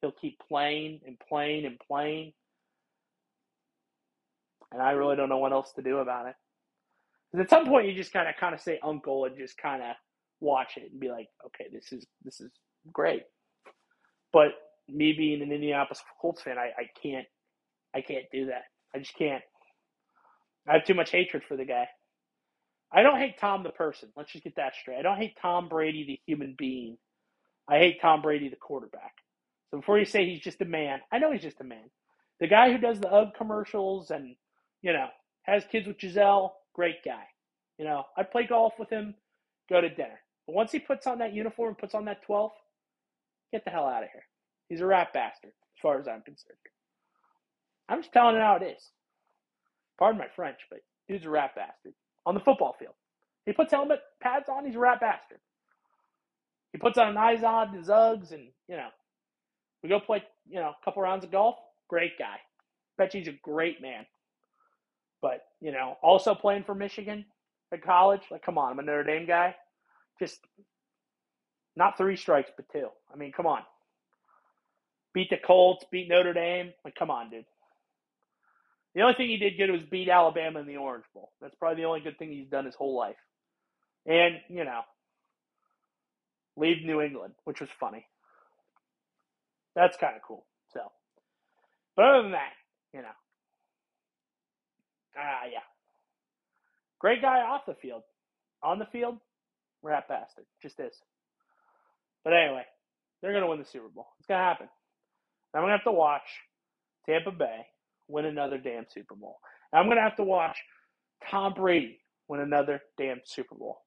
Speaker 1: He'll keep playing and playing and playing. And I really don't know what else to do about it. Because at some point you just kind of kind of say uncle and just kind of watch it and be like, okay, this is this is great. But me being an Indianapolis Colts fan, I, I can't I can't do that. I just can't. I have too much hatred for the guy. I don't hate Tom the person. Let's just get that straight. I don't hate Tom Brady the human being. I hate Tom Brady the quarterback. So before you say he's just a man, I know he's just a man. The guy who does the UGG commercials and, you know, has kids with Gisele, great guy. You know, I'd play golf with him, go to dinner. But once he puts on that uniform, and puts on that 12, get the hell out of here. He's a rat bastard, as far as I'm concerned. I'm just telling it how it is. Pardon my French, but dude's a rat bastard. On the football field. He puts helmet pads on, he's a rat bastard. He puts on eyes on his Uggs, and, you know, we go play, you know, a couple rounds of golf. Great guy. Bet you he's a great man. But, you know, also playing for Michigan at college, like, come on, I'm a Notre Dame guy. Just not three strikes, but two. I mean, come on. Beat the Colts, beat Notre Dame. Like, come on, dude. The only thing he did good was beat Alabama in the Orange Bowl. That's probably the only good thing he's done his whole life. And, you know, leave New England, which was funny. That's kind of cool. So, but other than that, you know, ah, yeah, great guy off the field. On the field, rat bastard, just is. But anyway, they're gonna win the Super Bowl. It's gonna happen. I'm gonna have to watch Tampa Bay win another damn Super Bowl. I'm gonna have to watch Tom Brady win another damn Super Bowl.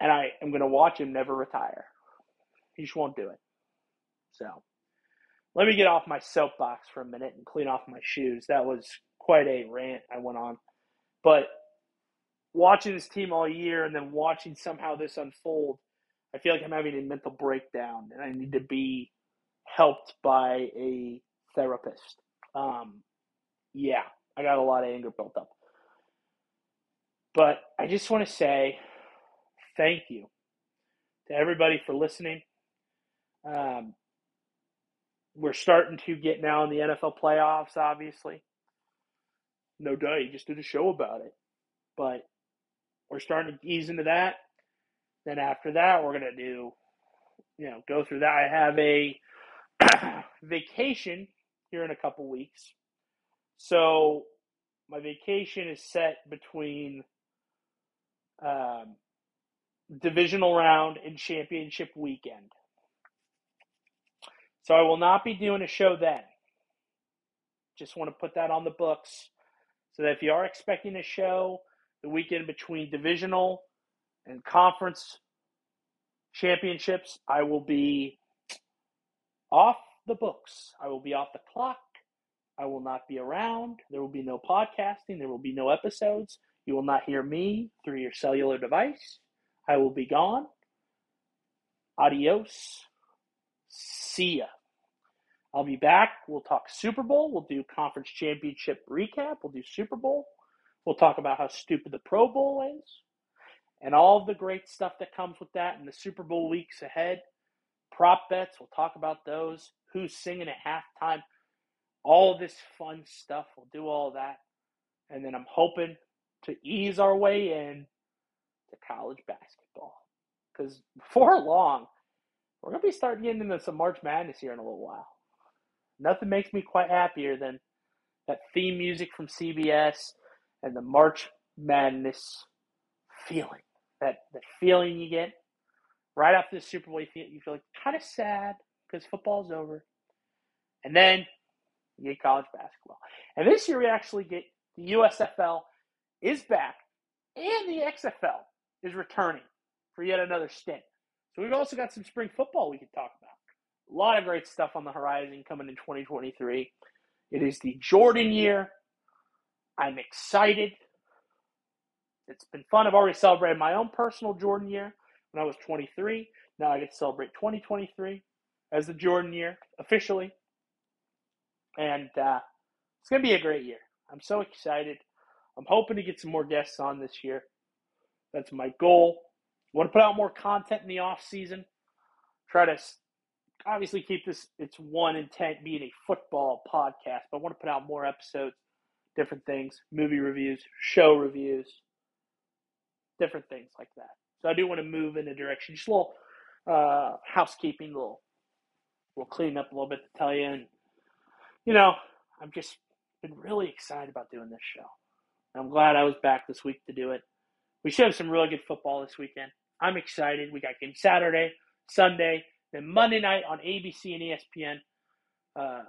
Speaker 1: And I am gonna watch him never retire. He just won't do it. So let me get off my soapbox for a minute and clean off my shoes. That was quite a rant I went on. But watching this team all year and then watching somehow this unfold, I feel like I'm having a mental breakdown and I need to be helped by a therapist. Um, yeah, I got a lot of anger built up. But I just want to say thank you to everybody for listening. Um, we're starting to get now in the NFL playoffs, obviously. No doubt, you just did a show about it. But we're starting to ease into that. Then after that, we're going to do, you know, go through that. I have a vacation here in a couple weeks. So my vacation is set between um, divisional round and championship weekend. So I will not be doing a show then. Just want to put that on the books so that if you are expecting a show the weekend between divisional and conference championships, I will be off the books. I will be off the clock. I will not be around. There will be no podcasting. There will be no episodes. You will not hear me through your cellular device. I will be gone. Adios. See ya. I'll be back. We'll talk Super Bowl. We'll do conference championship recap. We'll do Super Bowl. We'll talk about how stupid the Pro Bowl is and all the great stuff that comes with that in the Super Bowl weeks ahead. Prop bets, we'll talk about those. Who's singing at halftime? All this fun stuff. We'll do all that. And then I'm hoping to ease our way in to college basketball. Because before long, we're going to be starting getting into some March Madness here in a little while. Nothing makes me quite happier than that theme music from CBS and the March Madness feeling. That that feeling you get right after the Super Bowl, you feel, you feel like kind of sad because football's over, and then you get college basketball. And this year we actually get the USFL is back, and the XFL is returning for yet another stint. So we've also got some spring football we could talk about. A lot of great stuff on the horizon coming in 2023. It is the Jordan year. I'm excited. It's been fun. I've already celebrated my own personal Jordan year when I was 23. Now I get to celebrate 2023 as the Jordan year officially. And uh, it's going to be a great year. I'm so excited. I'm hoping to get some more guests on this year. That's my goal. I want to put out more content in the off season. Try to obviously keep this its one intent being a football podcast, but I want to put out more episodes, different things, movie reviews, show reviews, different things like that. So I do want to move in a direction, just a little uh, housekeeping, little, we'll clean up a little bit to tell you. And, you know, I've just been really excited about doing this show. I'm glad I was back this week to do it. We should have some really good football this weekend. I'm excited. We got game Saturday, Sunday, then Monday night on ABC and ESPN. Uh,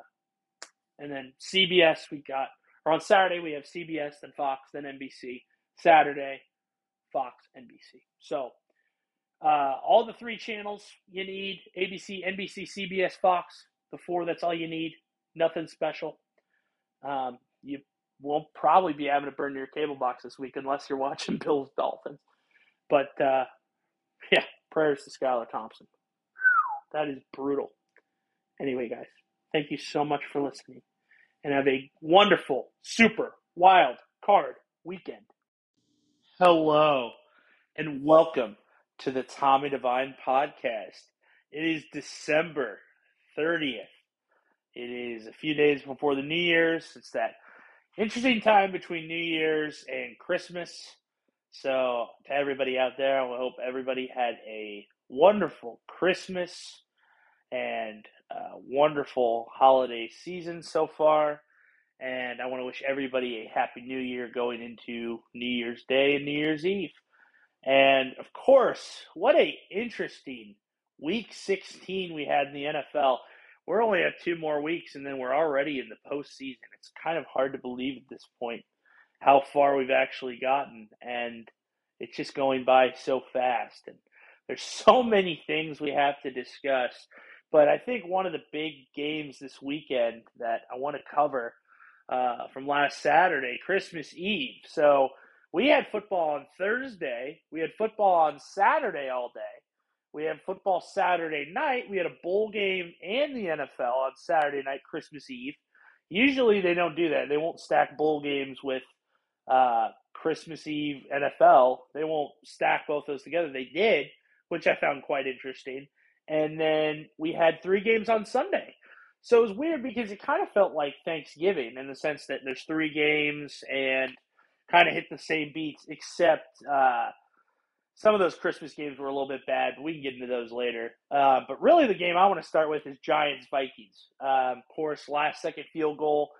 Speaker 1: and then CBS, we got, or on Saturday, we have CBS, then Fox, then NBC. Saturday, Fox, NBC. So, uh, all the three channels you need ABC, NBC, CBS, Fox. The four, that's all you need. Nothing special. Um, you won't probably be having to burn your cable box this week unless you're watching Bills Dolphins. But uh, yeah, prayers to Skylar Thompson. That is brutal. Anyway, guys, thank you so much for listening and have a wonderful, super wild card weekend. Hello and welcome to the Tommy Divine podcast. It is December 30th. It is a few days before the New Year's. It's that interesting time between New Year's and Christmas. So, to everybody out there, I hope everybody had a wonderful Christmas and a wonderful holiday season so far. And I want to wish everybody a happy new year going into New Year's Day and New Year's Eve. And of course, what a interesting week 16 we had in the NFL. We're only at two more weeks and then we're already in the postseason. It's kind of hard to believe at this point how far we've actually gotten. And it's just going by so fast. And there's so many things we have to discuss. But I think one of the big games this weekend that I want to cover uh, from last Saturday, Christmas Eve. So we had football on Thursday. We had football on Saturday all day. We had football Saturday night. We had a bowl game and the NFL on Saturday night, Christmas Eve. Usually they don't do that. They won't stack bowl games with uh, Christmas Eve NFL. They won't stack both those together. They did, which I found quite interesting. And then we had three games on Sunday. So it was weird because it kind of felt like Thanksgiving in the sense that there's three games and kind of hit the same beats, except uh, some of those Christmas games were a little bit bad, but we can get into those later. Uh, but really, the game I want to start with is Giants Vikings. Um, of course, last second field goal.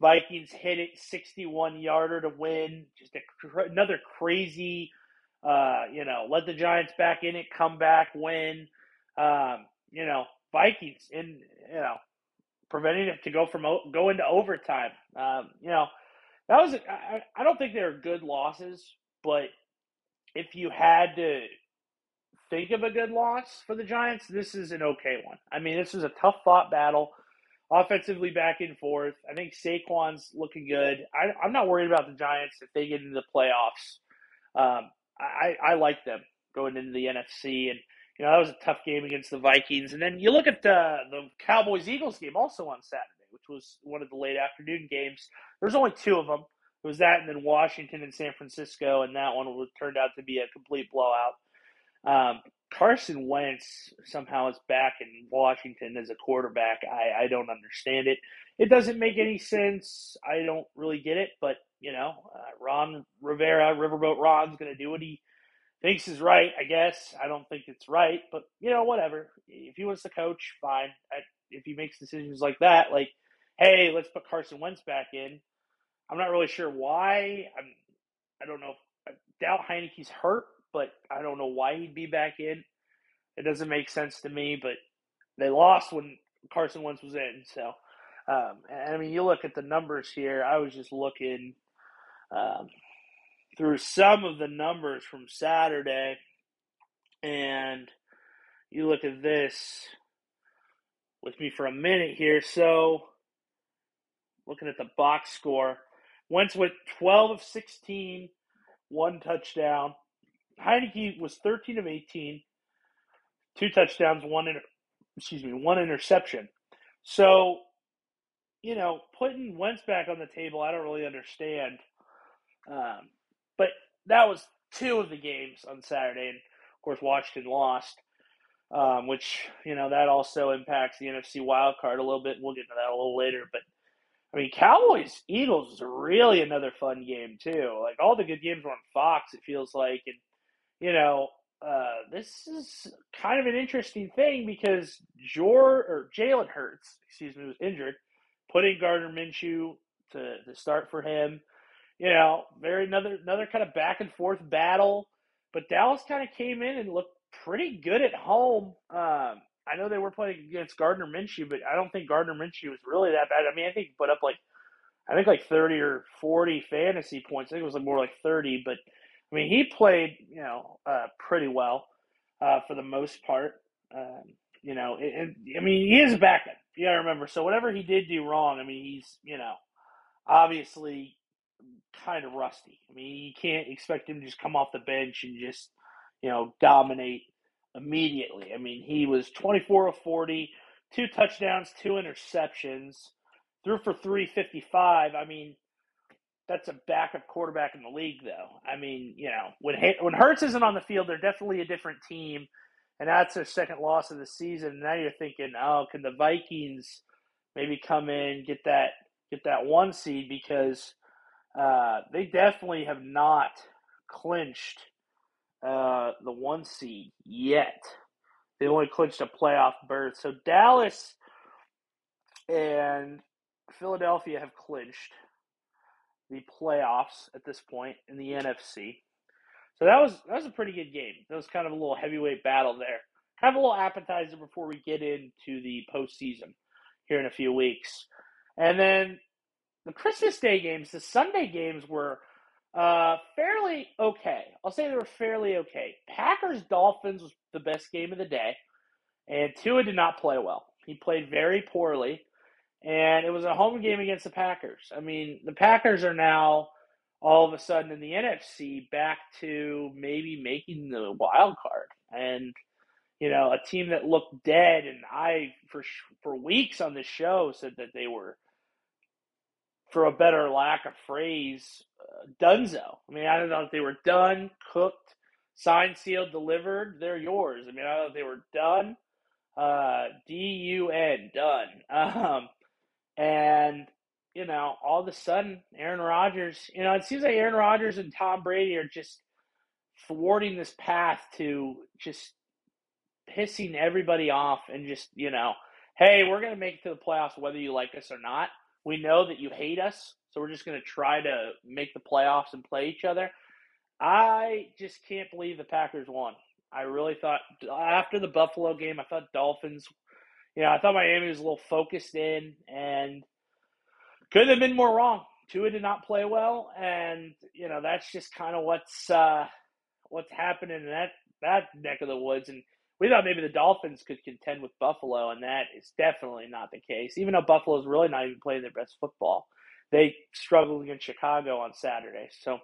Speaker 1: Vikings hit it 61 yarder to win. Just a, another crazy, uh, you know, let the Giants back in it, come back, win. Um, you know, Vikings in, you know, preventing it to go from go into overtime. Um, you know, that was I, I don't think they're good losses, but if you had to think of a good loss for the Giants, this is an okay one. I mean, this was a tough fought battle, offensively back and forth. I think Saquon's looking good. I, am not worried about the Giants if they get into the playoffs. Um, I, I like them going into the NFC, and you know that was a tough game against the Vikings. And then you look at the the Cowboys Eagles game also on Saturday which was one of the late afternoon games. There's only two of them. It was that and then Washington and San Francisco, and that one turned out to be a complete blowout. Um, Carson Wentz somehow is back in Washington as a quarterback. I, I don't understand it. It doesn't make any sense. I don't really get it, but you know, uh, Ron Rivera, Riverboat Ron's going to do what he thinks is right. I guess I don't think it's right, but you know, whatever. If he wants to coach, fine. I, if he makes decisions like that, like, hey, let's put Carson Wentz back in. I'm not really sure why. I'm, I don't know. I doubt Heinicke's hurt, but I don't know why he'd be back in. It doesn't make sense to me, but they lost when Carson Wentz was in. So, um, I mean, you look at the numbers here. I was just looking um, through some of the numbers from Saturday, and you look at this with me for a minute here. So, looking at the box score, Wentz went 12 of 16, one touchdown. Heinicke was 13 of 18, two touchdowns, one inter- excuse me, one interception. So, you know, putting Wentz back on the table, I don't really understand. Um, but that was two of the games on Saturday, and of course, Washington lost um, which you know that also impacts the NFC wild card a little bit. We'll get to that a little later, but I mean, Cowboys Eagles is really another fun game too. Like all the good games were on Fox. It feels like, and you know, uh, this is kind of an interesting thing because Jor or Jalen Hurts, excuse me, was injured, putting Gardner Minshew to, to start for him. You know, very another another kind of back and forth battle. But Dallas kind of came in and looked pretty good at home. Um, I know they were playing against Gardner Minshew, but I don't think Gardner Minshew was really that bad. I mean, I think he put up like I think like thirty or forty fantasy points. I think it was like more like thirty, but I mean, he played you know uh, pretty well uh, for the most part. Um, you know, and, I mean, he is a backup. You got to remember. So whatever he did do wrong, I mean, he's you know obviously kind of rusty. I mean, you can't expect him to just come off the bench and just you know dominate immediately. I mean, he was 24 of 40, two touchdowns, two interceptions, threw for 355. I mean, that's a backup quarterback in the league, though. I mean, you know, when when Hurts isn't on the field, they're definitely a different team, and that's their second loss of the season. Now you're thinking, oh, can the Vikings maybe come in get that get that one seed because uh, they definitely have not clinched uh, the one seed yet. They only clinched a playoff berth. So Dallas and Philadelphia have clinched the playoffs at this point in the NFC. So that was that was a pretty good game. That was kind of a little heavyweight battle there. Have a little appetizer before we get into the postseason here in a few weeks. And then the Christmas Day games, the Sunday games were uh, fairly okay. I'll say they were fairly okay. Packers Dolphins was the best game of the day, and Tua did not play well. He played very poorly, and it was a home game against the Packers. I mean, the Packers are now all of a sudden in the NFC back to maybe making the wild card, and you know, a team that looked dead. And I, for for weeks on this show, said that they were for a better lack of phrase, uh, Dunzo. I mean, I don't know if they were done, cooked, signed, sealed, delivered. They're yours. I mean, I don't know if they were done. Uh, D U N, done. Um, and you know, all of a sudden, Aaron Rodgers. You know, it seems like Aaron Rodgers and Tom Brady are just thwarting this path to just pissing everybody off and just you know, hey, we're gonna make it to the playoffs whether you like us or not we know that you hate us, so we're just going to try to make the playoffs and play each other. I just can't believe the Packers won. I really thought after the Buffalo game, I thought Dolphins, you know, I thought Miami was a little focused in and could have been more wrong. Tua did not play well, and you know that's just kind of what's uh, what's happening in that that neck of the woods. And we thought maybe the Dolphins could contend with Buffalo, and that is definitely not the case. Even though Buffalo is really not even playing their best football, they struggled against Chicago on Saturday. So,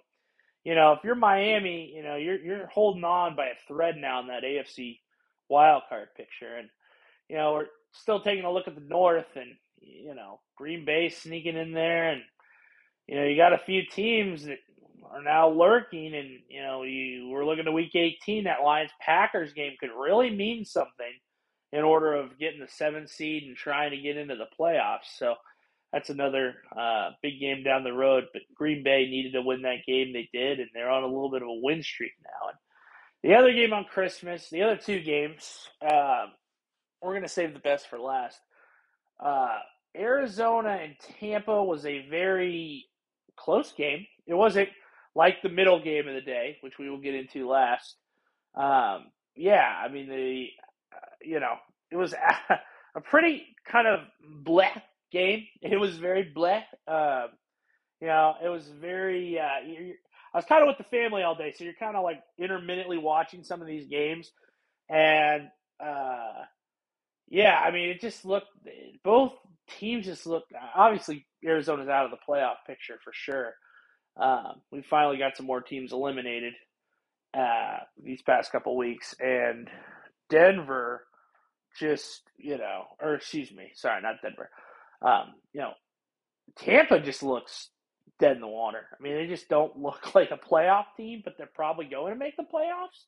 Speaker 1: you know, if you're Miami, you know you're you're holding on by a thread now in that AFC wild card picture, and you know we're still taking a look at the North, and you know Green Bay sneaking in there, and you know you got a few teams that are now lurking, and you know you we're looking to Week 18. That Lions Packers game could really mean something in order of getting the seventh seed and trying to get into the playoffs. So that's another uh, big game down the road. But Green Bay needed to win that game. They did, and they're on a little bit of a win streak now. And the other game on Christmas, the other two games, uh, we're going to save the best for last. Uh, Arizona and Tampa was a very close game. It wasn't like the middle game of the day, which we will get into last. Um, yeah, I mean the uh, you know it was a, a, pretty kind of bleh game. It was very bleh. Uh, you know, it was very. Uh, I was kind of with the family all day, so you're kind of like intermittently watching some of these games, and uh, yeah, I mean it just looked both teams just looked obviously Arizona's out of the playoff picture for sure. Um, we finally got some more teams eliminated uh, these past couple weeks, and Denver just you know, or excuse me, sorry, not Denver. Um, you know, Tampa just looks dead in the water. I mean, they just don't look like a playoff team, but they're probably going to make the playoffs,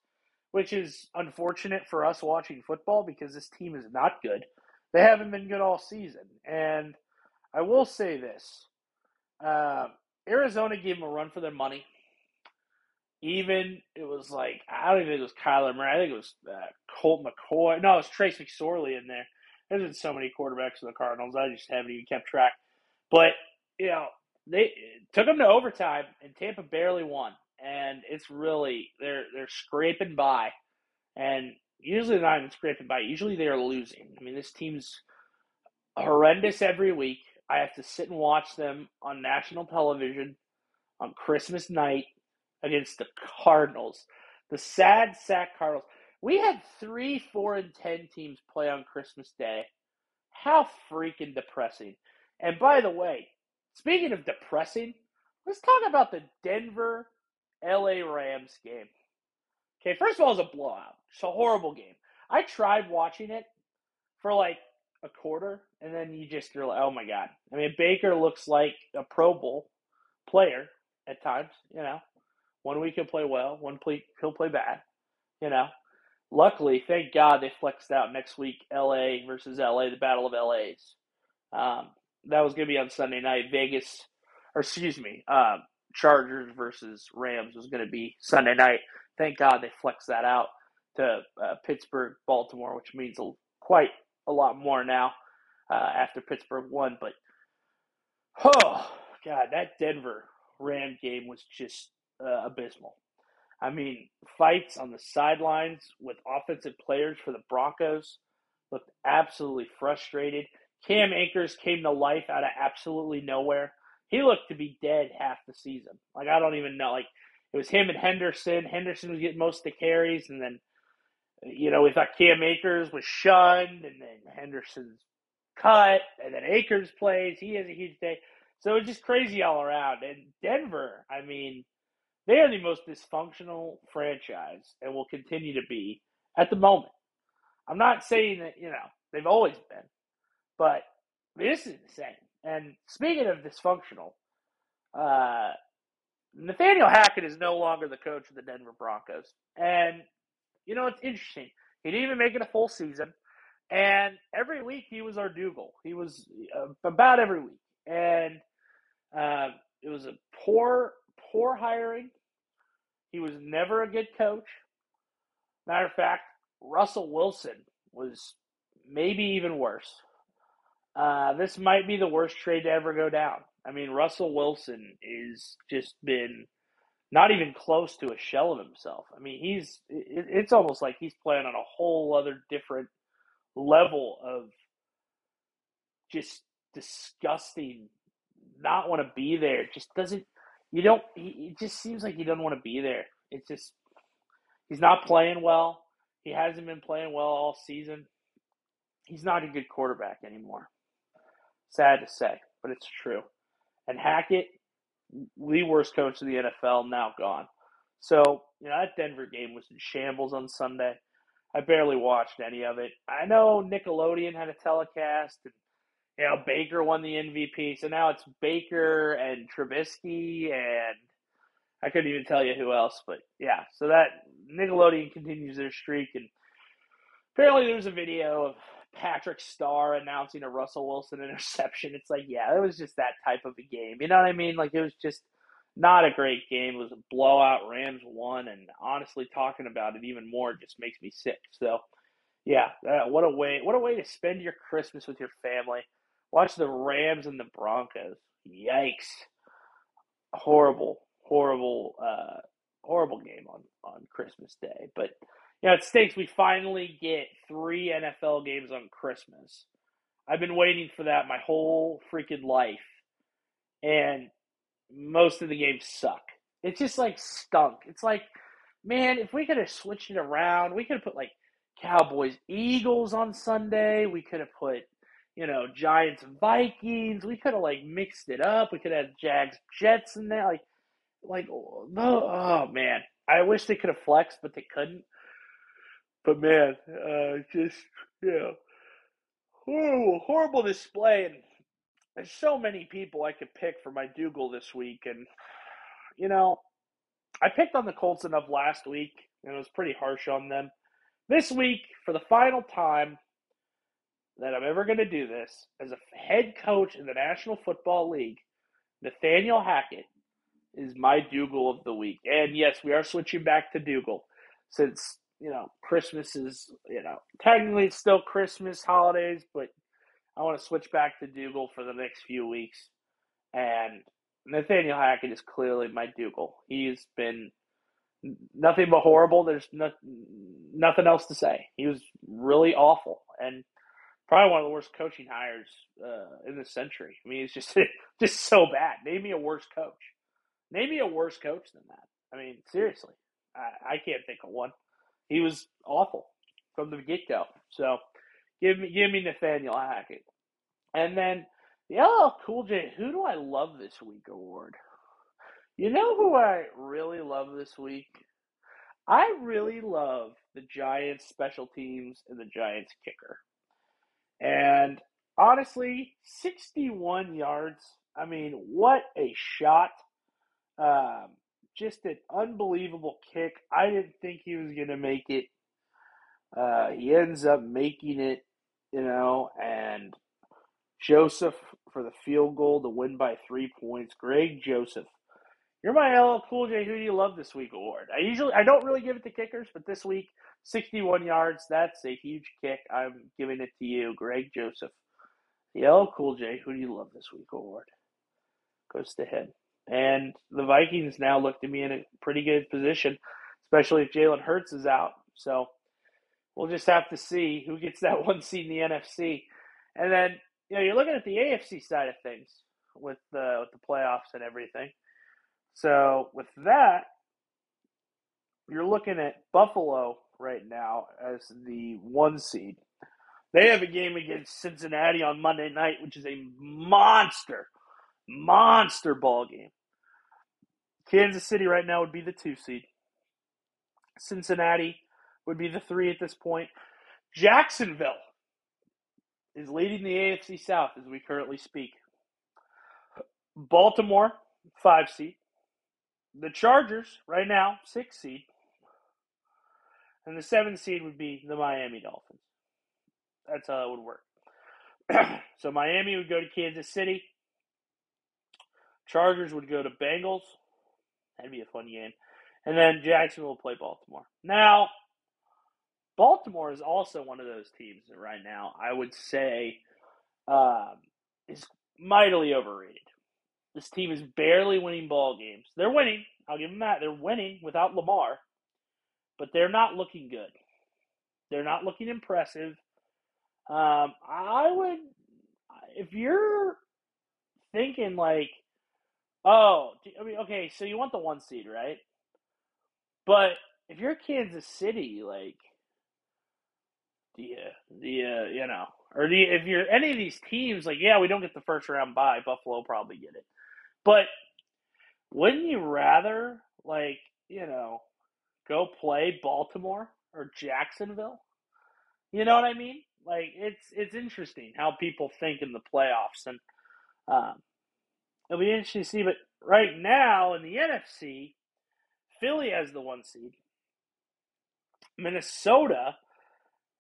Speaker 1: which is unfortunate for us watching football because this team is not good. They haven't been good all season, and I will say this: uh, Arizona gave them a run for their money. even it was like I don't even think it was Kyler Murray. I think it was uh, Colt McCoy. No, it was Trace McSorley in there. There's been so many quarterbacks for the Cardinals. I just haven't even kept track. But you know, they took them to overtime, and Tampa barely won. And it's really they're they're scraping by, and usually they're not even scraping by. Usually they are losing. I mean, this team's horrendous every week. I have to sit and watch them on national television on Christmas night against the Cardinals. The sad sack Cardinals. We had three, four, and ten teams play on Christmas Day. How freaking depressing. And by the way, speaking of depressing, let's talk about the Denver LA Rams game. Okay, first of all, it was a blowout. It's a horrible game. I tried watching it for like a quarter, and then you just you're like, oh my god. I mean, Baker looks like a Pro Bowl player at times. You know, one week he'll play well, one week he'll play bad. You know, luckily, thank God they flexed out next week. L.A. versus L.A. The Battle of L.A.'s. Um, that was going to be on Sunday night. Vegas, or excuse me, um, Chargers versus Rams was going to be Sunday night. Thank God they flexed that out to uh, Pittsburgh, Baltimore, which means quite a lot more now uh, after Pittsburgh won. But oh God, that Denver Ram game was just uh, abysmal. I mean, fights on the sidelines with offensive players for the Broncos looked absolutely frustrated. Cam Akers came to life out of absolutely nowhere. He looked to be dead half the season. Like I don't even know. Like it was him and Henderson. Henderson was getting most of the carries, and then you know we thought Cam Akers was shunned, and then Henderson's cut, and then Akers plays. He has a huge day. So it's just crazy all around. And Denver, I mean, they are the most dysfunctional franchise and will continue to be at the moment. I'm not saying that, you know, they've always been, but this is insane. And speaking of dysfunctional, uh, Nathaniel Hackett is no longer the coach of the Denver Broncos. And, you know, it's interesting. He didn't even make it a full season. And every week he was our Dougal. He was uh, about every week. And uh, it was a poor, poor hiring. He was never a good coach. Matter of fact, Russell Wilson was maybe even worse. Uh, this might be the worst trade to ever go down. I mean, Russell Wilson is just been not even close to a shell of himself. I mean, he's it, it's almost like he's playing on a whole other different level of just disgusting not want to be there. Just doesn't. You don't. He, it just seems like he doesn't want to be there. It's just he's not playing well. He hasn't been playing well all season. He's not a good quarterback anymore. Sad to say, but it's true. And Hackett, the worst coach of the NFL, now gone. So, you know, that Denver game was in shambles on Sunday. I barely watched any of it. I know Nickelodeon had a telecast, and you know, Baker won the MVP. So now it's Baker and Trubisky and I couldn't even tell you who else, but yeah. So that Nickelodeon continues their streak, and apparently there's a video of Patrick Star announcing a Russell Wilson interception. It's like, yeah, it was just that type of a game. You know what I mean? Like it was just not a great game. It was a blowout. Rams won, and honestly, talking about it even more just makes me sick. So, yeah, uh, what a way! What a way to spend your Christmas with your family. Watch the Rams and the Broncos. Yikes! Horrible, horrible, uh, horrible game on on Christmas Day. But you know, it stinks. We finally get three NFL games on Christmas. I've been waiting for that my whole freaking life, and most of the games suck. It's just like stunk. It's like, man, if we could have switched it around, we could have put like Cowboys Eagles on Sunday. We could have put you know, Giants Vikings. We could have like mixed it up. We could have Jags Jets in there. Like, like oh, oh man, I wish they could have flexed, but they couldn't. But man, uh, just you know, horrible, horrible display. And there's so many people I could pick for my Dougal this week, and you know, I picked on the Colts enough last week, and it was pretty harsh on them. This week, for the final time, that I'm ever going to do this as a head coach in the National Football League, Nathaniel Hackett is my Dougal of the week. And yes, we are switching back to Dougal since, you know, Christmas is, you know, technically it's still Christmas holidays, but I want to switch back to Dougal for the next few weeks. And Nathaniel Hackett is clearly my Dougal. He's been nothing but horrible. There's no, nothing else to say. He was really awful and probably one of the worst coaching hires uh, in the century. I mean, it's just just so bad. Name me a worse coach. Name me a worse coach than that. I mean, seriously, I, I can't think of one. He was awful from the get go. So give me give me Nathaniel Hackett, and then the LL Cool J. Who do I love this week award? You know who I really love this week? I really love the Giants special teams and the Giants kicker. And honestly, 61 yards. I mean, what a shot. Um, just an unbelievable kick. I didn't think he was going to make it. Uh, he ends up making it, you know, and Joseph for the field goal to win by three points. Greg Joseph you're my LL Cool J. Who do you love this week award? I usually I don't really give it to kickers, but this week, 61 yards. That's a huge kick. I'm giving it to you, Greg Joseph. The LL Cool J. Who do you love this week award goes to him. And the Vikings now look to be in a pretty good position, especially if Jalen Hurts is out. So we'll just have to see who gets that one seed in the NFC. And then you know you're looking at the AFC side of things with the with the playoffs and everything. So with that, you're looking at Buffalo right now as the one seed. They have a game against Cincinnati on Monday night, which is a monster, monster ball game. Kansas City right now would be the two seed. Cincinnati would be the three at this point. Jacksonville is leading the AFC South as we currently speak. Baltimore, five seed the Chargers right now, six seed, and the seventh seed would be the Miami Dolphins. That's how it would work. so Miami would go to Kansas City. Chargers would go to Bengals. That'd be a fun game. And then Jacksonville will play Baltimore. Now, Baltimore is also one of those teams that right now I would say um, is mightily overrated. This team is barely winning ball games. They're winning. I'll give them that. They're winning without Lamar, but they're not looking good. They're not looking impressive. Um, I would, if you're thinking like, oh, I mean, okay, so you want the one seed, right? But if you're Kansas City, like, do you, do you, know, or you, if you're any of these teams, like, yeah, we don't get the first round bye, Buffalo probably get it. But wouldn't you rather, like, you know, go play Baltimore or Jacksonville? You know what I mean? Like, it's it's interesting how people think in the playoffs, and um, it'll be interesting to see. But right now in the NFC, Philly has the one seed. Minnesota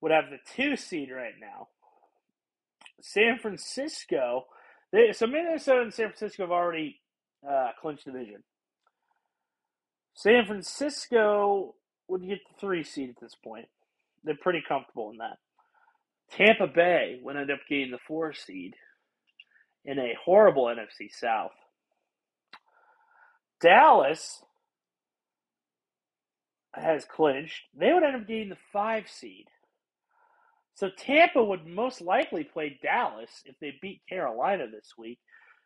Speaker 1: would have the two seed right now. San Francisco they, so Minnesota and San Francisco have already uh, clinched division. San Francisco would get the three seed at this point. They're pretty comfortable in that. Tampa Bay would end up getting the four seed in a horrible NFC South. Dallas has clinched. They would end up getting the five seed. So Tampa would most likely play Dallas if they beat Carolina this week,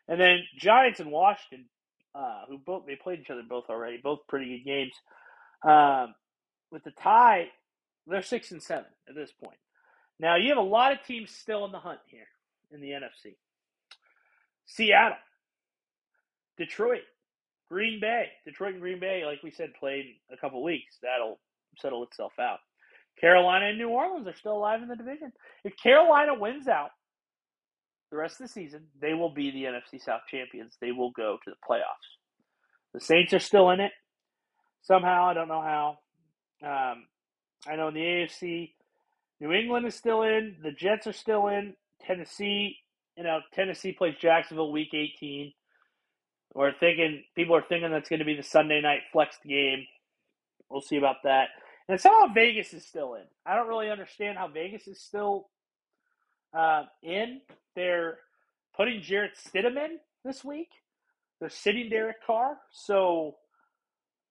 Speaker 1: and then Giants and Washington, uh, who both they played each other both already, both pretty good games. Um, with the tie, they're six and seven at this point. Now you have a lot of teams still in the hunt here in the NFC. Seattle, Detroit, Green Bay. Detroit and Green Bay, like we said, played a couple weeks. That'll settle itself out. Carolina and New Orleans are still alive in the division. If Carolina wins out the rest of the season, they will be the NFC South champions. They will go to the playoffs. The Saints are still in it somehow. I don't know how. Um, I know in the AFC, New England is still in. The Jets are still in. Tennessee, you know, Tennessee plays Jacksonville week 18. We're thinking people are thinking that's going to be the Sunday night flex game. We'll see about that. And somehow Vegas is still in. I don't really understand how Vegas is still uh, in. They're putting Jarrett Stidham in this week. They're sitting Derek Carr. So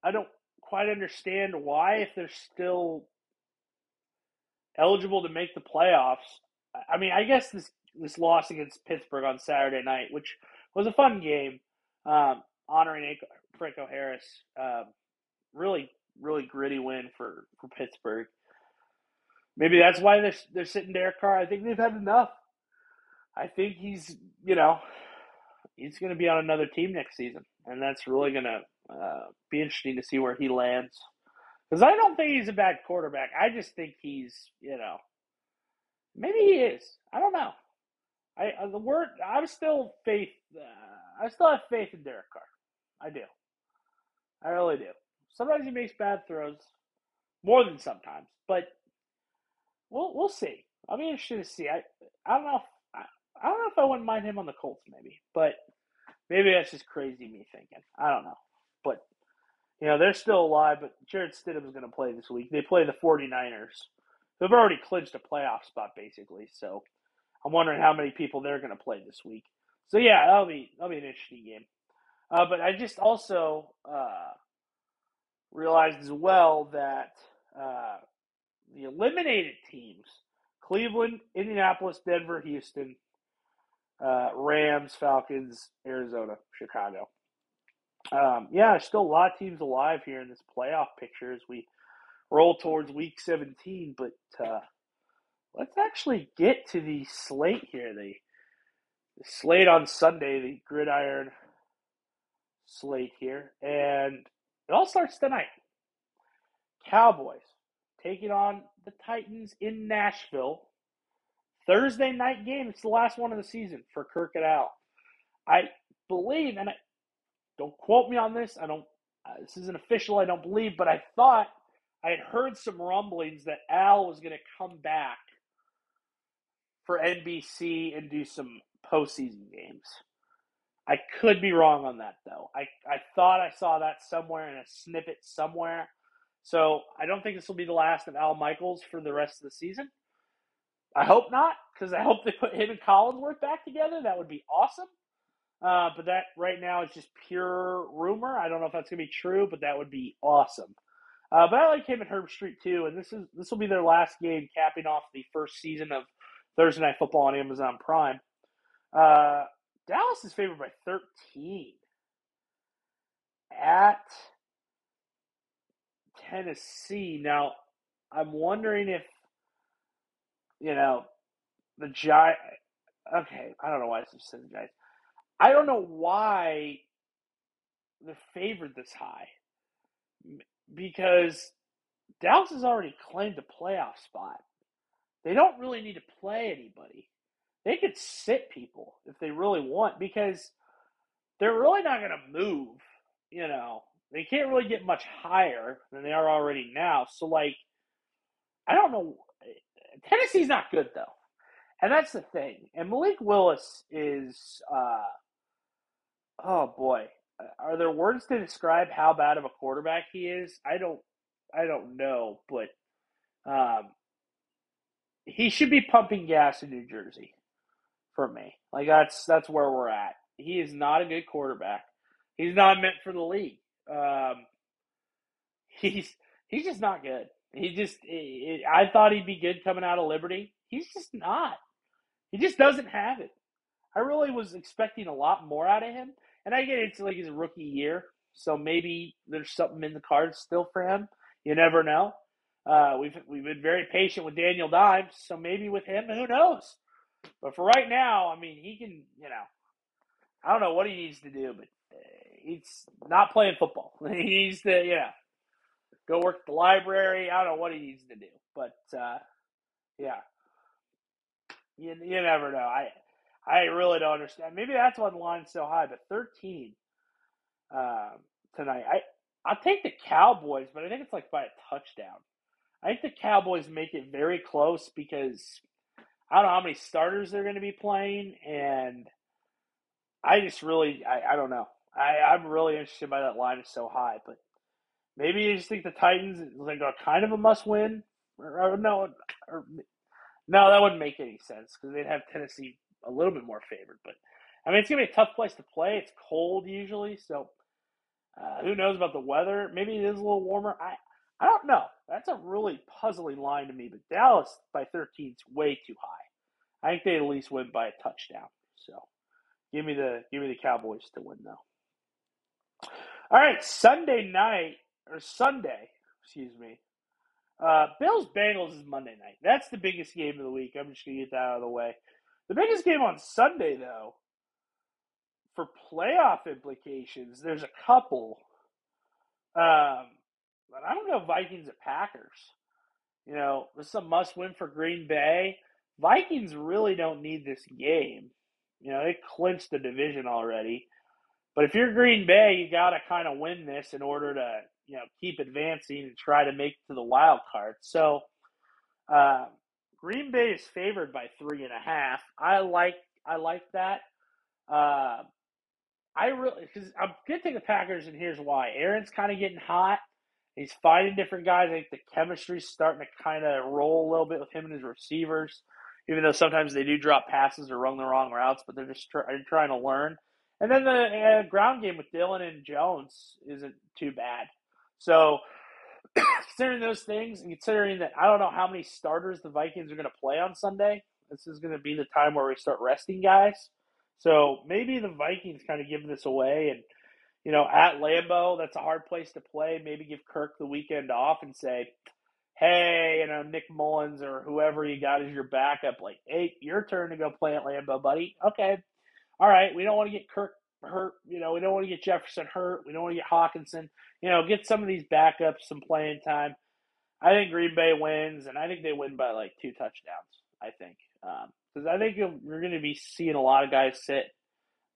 Speaker 1: I don't quite understand why, if they're still eligible to make the playoffs. I mean, I guess this this loss against Pittsburgh on Saturday night, which was a fun game, um, honoring Franco Harris. Um, really, really gritty win for, for Pittsburgh. Maybe that's why they're they're sitting Derek Carr. I think they've had enough. I think he's you know he's going to be on another team next season, and that's really going to uh, be interesting to see where he lands. Because I don't think he's a bad quarterback. I just think he's you know maybe he is. I don't know. I uh, the word I'm still faith. Uh, I still have faith in Derek Carr. I do. I really do. Sometimes he makes bad throws, more than sometimes, but we'll we'll see. I'll be interested to see. I I don't know. If, I, I don't know if I wouldn't mind him on the Colts, maybe, but maybe that's just crazy me thinking. I don't know, but you know they're still alive. But Jarrett Stidham is going to play this week. They play the 49ers. They've already clinched a playoff spot basically, so I'm wondering how many people they're going to play this week. So yeah, that'll be that'll be an interesting game. Uh, but I just also uh, realized as well that uh, the eliminated teams Cleveland, Indianapolis, Denver, Houston, uh, Rams, Falcons, Arizona, Chicago. Um, yeah, there's still a lot of teams alive here in this playoff picture as we roll towards week 17. But uh, let's actually get to the slate here. The, the slate on Sunday, the gridiron slate here. And it all starts tonight. Cowboys taking on the Titans in Nashville. Thursday night game. It's the last one of the season for Kirk and Al. I believe, and I, don't quote me on this. I don't. Uh, this isn't official. I don't believe, but I thought I had heard some rumblings that Al was going to come back for NBC and do some postseason games. I could be wrong on that though. I, I thought I saw that somewhere in a snippet somewhere. So I don't think this will be the last of Al Michaels for the rest of the season. I hope not, because I hope they put him and Collinsworth back together. That would be awesome. Uh, but that right now is just pure rumor. I don't know if that's gonna be true, but that would be awesome. Uh, but I like him and Herbstreit too, and this is this will be their last game, capping off the first season of Thursday Night Football on Amazon Prime. Uh, Dallas is favored by 13 at Tennessee. Now, I'm wondering if, you know, the Giant. Okay, I don't know why I said the Giants. I don't know why they're favored this high because Dallas has already claimed a playoff spot. They don't really need to play anybody they could sit people if they really want because they're really not going to move. You know, they can't really get much higher than they are already now. So, like, I don't know. Tennessee's not good though, and that's the thing. And Malik Willis is, uh, oh boy, are there words to describe how bad of a quarterback he is? I don't, I don't know, but um, he should be pumping gas in New Jersey for me. Like that's that's where we're at. He is not a good quarterback. He's not meant for the league. Um, he's he's just not good. He just I thought he'd be good coming out of Liberty. He's just not. He just doesn't have it. I really was expecting a lot more out of him, and I get it's like his rookie year, so maybe there's something in the cards still for him. You never know. Uh, we've we've been very patient with Daniel Dimes, so maybe with him, who knows? But for right now, I mean, he can, you know, I don't know what he needs to do, but he's not playing football. he needs to, you know, go work at the library. I don't know what he needs to do, but uh, yeah, you you never know. I I really don't understand. Maybe that's why the line's so high. But thirteen uh, tonight, I I'll take the Cowboys, but I think it's like by a touchdown. I think the Cowboys make it very close because I don't know how many starters they're going to be playing, and I just really, I, I don't know. I, I'm really interested by that line is so high, but maybe you just think the Titans like are kind of a must win, or, or no, or, no, that wouldn't make any sense because they'd have Tennessee a little bit more favored. But I mean, it's gonna be a tough place to play. It's cold usually, so uh, who knows about the weather? Maybe it is a little warmer. I I don't know. That's a really puzzling line to me. But Dallas by 13 is way too high. I think they at least win by a touchdown. So give me the give me the Cowboys to win though. All right, Sunday night or Sunday, excuse me. Uh, Bills Bengals is Monday night. That's the biggest game of the week. I'm just gonna get that out of the way. The biggest game on Sunday though, for playoff implications, there's a couple. Um, but I don't know Vikings at Packers. You know, this is a must win for Green Bay. Vikings really don't need this game. You know, they clinched the division already. But if you're Green Bay, you got to kind of win this in order to, you know, keep advancing and try to make it to the wild card. So, uh, Green Bay is favored by three and a half. I like I like that. Uh, I really because I'm gonna take the Packers, and here's why. Aaron's kind of getting hot. He's finding different guys. I think the chemistry's starting to kind of roll a little bit with him and his receivers, even though sometimes they do drop passes or run the wrong routes, but they're just try, trying to learn. And then the uh, ground game with Dillon and Jones isn't too bad. So, considering those things, and considering that I don't know how many starters the Vikings are going to play on Sunday, this is going to be the time where we start resting guys. So maybe the Vikings kind of give this away and you know, at Lambeau, that's a hard place to play. Maybe give Kirk the weekend off and say, hey, you know, Nick Mullens or whoever you got as your backup, like, hey, your turn to go play at Lambeau, buddy. Okay. All right. We don't want to get Kirk hurt. You know, we don't want to get Jefferson hurt. We don't want to get Hockenson. You know, get some of these backups some playing time. I think Green Bay wins, and I think they win by like two touchdowns. I think because um, I think you're going to be seeing a lot of guys sit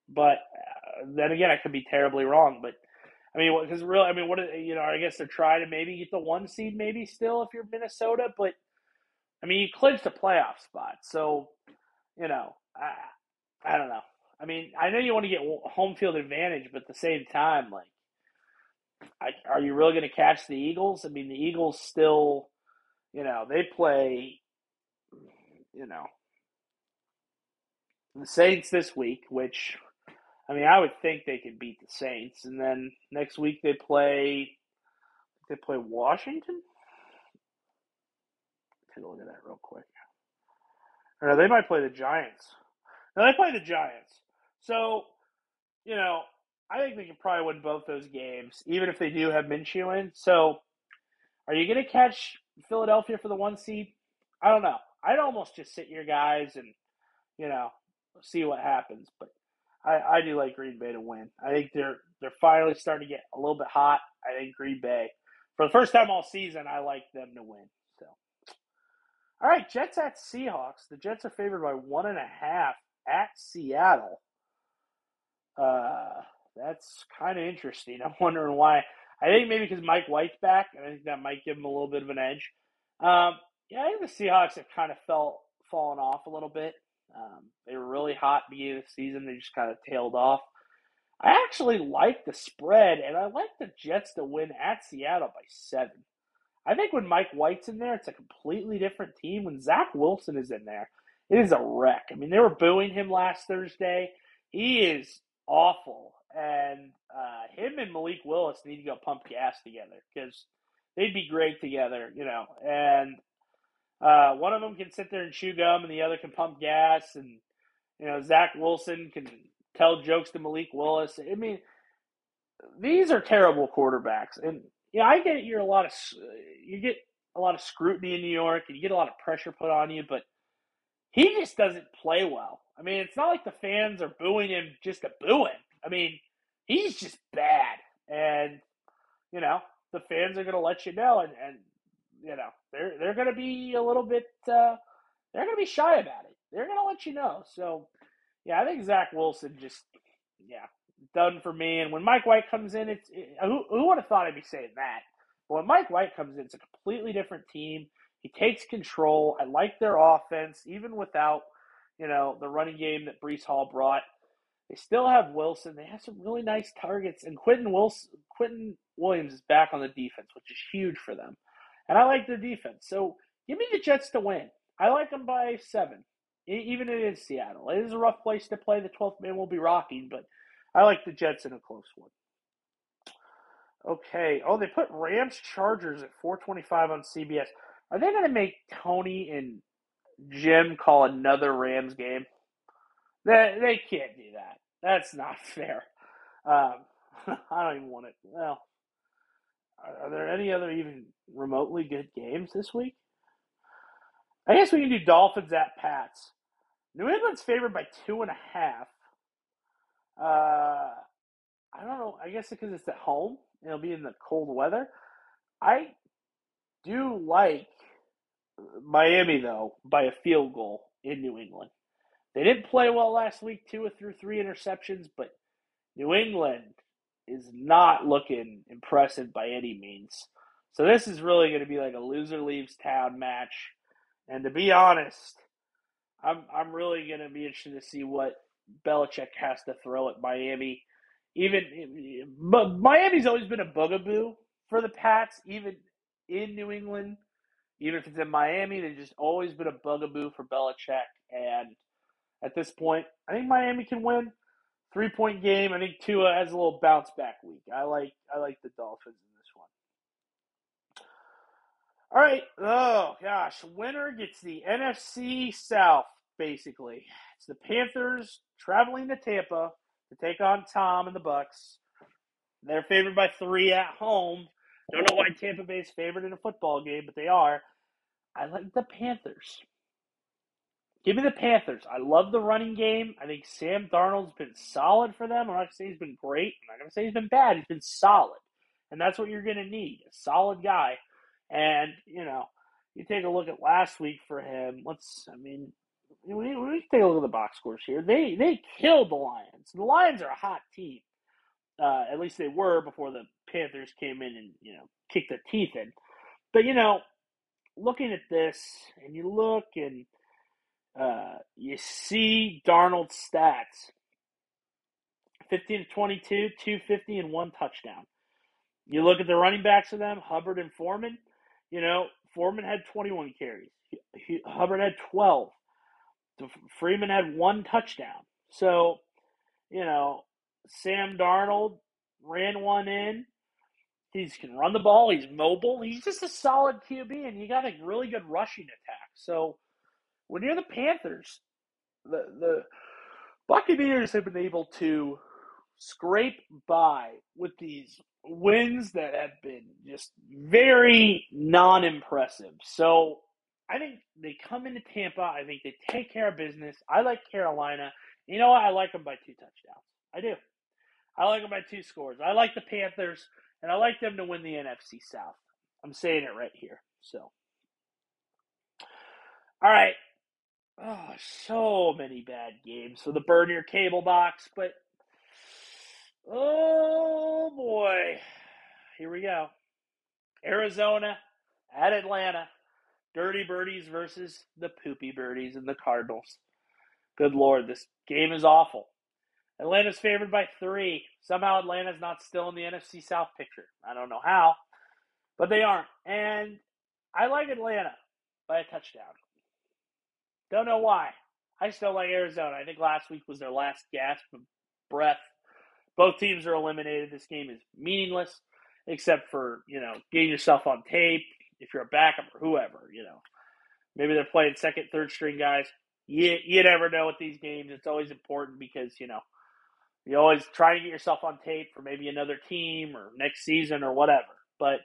Speaker 1: but uh, then again, I could be terribly wrong. But I mean, because really, I mean, what you know? I guess they're trying to maybe get the one seed, maybe still if you're Minnesota. But I mean, you clinched a playoff spot, so you know, I I don't know. I mean, I know you want to get home field advantage, but at the same time, like, I, are you really going to catch the Eagles? I mean, the Eagles still, you know, they play, you know, the Saints this week, which I mean, I would think they could beat the Saints, and then next week they play. They play Washington. Take a look at that real quick. Or they might play the Giants. No, they play the Giants. So, you know, I think they can probably win both those games, even if they do have Minshew in. So, are you going to catch Philadelphia for the one seed? I don't know. I'd almost just sit your guys and, you know, see what happens. But I, I do like Green Bay to win. I think they're they're finally starting to get a little bit hot. I think Green Bay, for the first time all season, I like them to win. So, all right, Jets at Seahawks. The Jets are favored by one and a half at Seattle. Uh, that's kind of interesting. I'm wondering why. I think maybe because Mike White's back, and I think that might give them a little bit of an edge. Um, yeah, I think the Seahawks have kind of felt fallen off a little bit. Um, they were really hot beginning of the season. They just kind of tailed off. I actually like the spread, and I like the Jets to win at Seattle by seven. I think when Mike White's in there, it's a completely different team. When Zach Wilson is in there, it is a wreck. I mean, they were booing him last Thursday. He is awful. And uh, him and Malik Willis need to go pump gas together because they'd be great together, you know. And uh, one of them can sit there and chew gum, and the other can pump gas. And you know, Zach Wilson can tell jokes to Malik Willis. I mean, these are terrible quarterbacks, and yeah, I get you're a lot of you get a lot of scrutiny in New York, and you get a lot of pressure put on you, but he just doesn't play well. I mean, it's not like the fans are booing him just to boo him. I mean, he's just bad, and you know the fans are going to let you know, and, and you know, they're they're going to be a little bit uh, they're going to be shy about it. They're going to let you know. So, yeah, I think Zach Wilson just yeah done for me. And when Mike White comes in, it's it, who who would have thought I'd be saying that? But when Mike White comes in, it's a completely different team. He takes control. I like their offense, even without you know the running game that Breece Hall brought. They still have Wilson. They have some really nice targets, and Quinton Wilson, Quinnen Williams is back on the defense, which is huge for them. And I like the defense. So give me the Jets to win. I like them by seven, even it is Seattle. It is a rough place to play. The 12th man will be rocking, but I like the Jets in a close one. Okay. Oh, they put Rams Chargers at 425 on CBS. Are they going to make Tony and Jim call another Rams game? They, they can't do that. That's not fair. Um, I don't even want it. Well, are, there any other even remotely good games this week? I guess we can do Dolphins at Pats. New England's favored by two and a half. Uh, I don't know. I guess because it's at home, it'll be in the cold weather. I do like Miami though by a field goal in New England. They didn't play well last week. Or threw three interceptions, but New England is not looking impressive by any means. So this is really going to be like a loser leaves town match. And to be honest, I'm I'm really going to be interested to see what Belichick has to throw at Miami. Even but Miami's always been a bugaboo for the Pats, even in New England. Even if it's in Miami, they've just always been a bugaboo for Belichick. And at this point, I think Miami can win. Three point game. I think Tua has a little bounce back week. I like I like the Dolphins in this one. All right. Oh gosh, winner gets the NFC South. Basically, it's the Panthers traveling to Tampa to take on Tom and the Bucs. They're favored by three at home. Don't know why Tampa Bay is favored in a football game, but they are. I like the Panthers. Give me the Panthers. I love the running game. I think Sam Darnold's been solid for them. I'm not going to say he's been great. I'm not going to say he's been bad. He's been solid. And that's what you're going to need a solid guy. And, you know, you take a look at last week for him. Let's, I mean, we, we take a look at the box scores here. They they killed the Lions. The Lions are a hot team. Uh, at least they were before the Panthers came in and, you know, kicked their teeth in. But, you know, looking at this, and you look and uh, you see Darnold's stats 15 to 22, 250, and one touchdown. You look at the running backs of them, Hubbard and Foreman. You know, Foreman had 21 carries, Hubbard had 12. Freeman had one touchdown. So, you know, Sam Darnold ran one in. He can run the ball. He's mobile. He's just a solid QB, and you got a really good rushing attack. So, when you're the Panthers, the the Buccaneers have been able to scrape by with these wins that have been just very non-impressive. So I think they come into Tampa. I think they take care of business. I like Carolina. You know what? I like them by two touchdowns. I do. I like them by two scores. I like the Panthers, and I like them to win the NFC South. I'm saying it right here. So, all right. Oh, so many bad games for the burn your cable box, but oh boy, here we go. Arizona at Atlanta, Dirty Birdies versus the Poopy Birdies and the Cardinals. Good lord, this game is awful. Atlanta's favored by three. Somehow Atlanta's not still in the NFC South picture. I don't know how, but they aren't. And I like Atlanta by a touchdown. Don't know why. I still like Arizona. I think last week was their last gasp of breath. Both teams are eliminated. This game is meaningless, except for you know getting yourself on tape if you're a backup or whoever. You know, maybe they're playing second, third string guys. You you never know with these games. It's always important because you know you always try to get yourself on tape for maybe another team or next season or whatever. But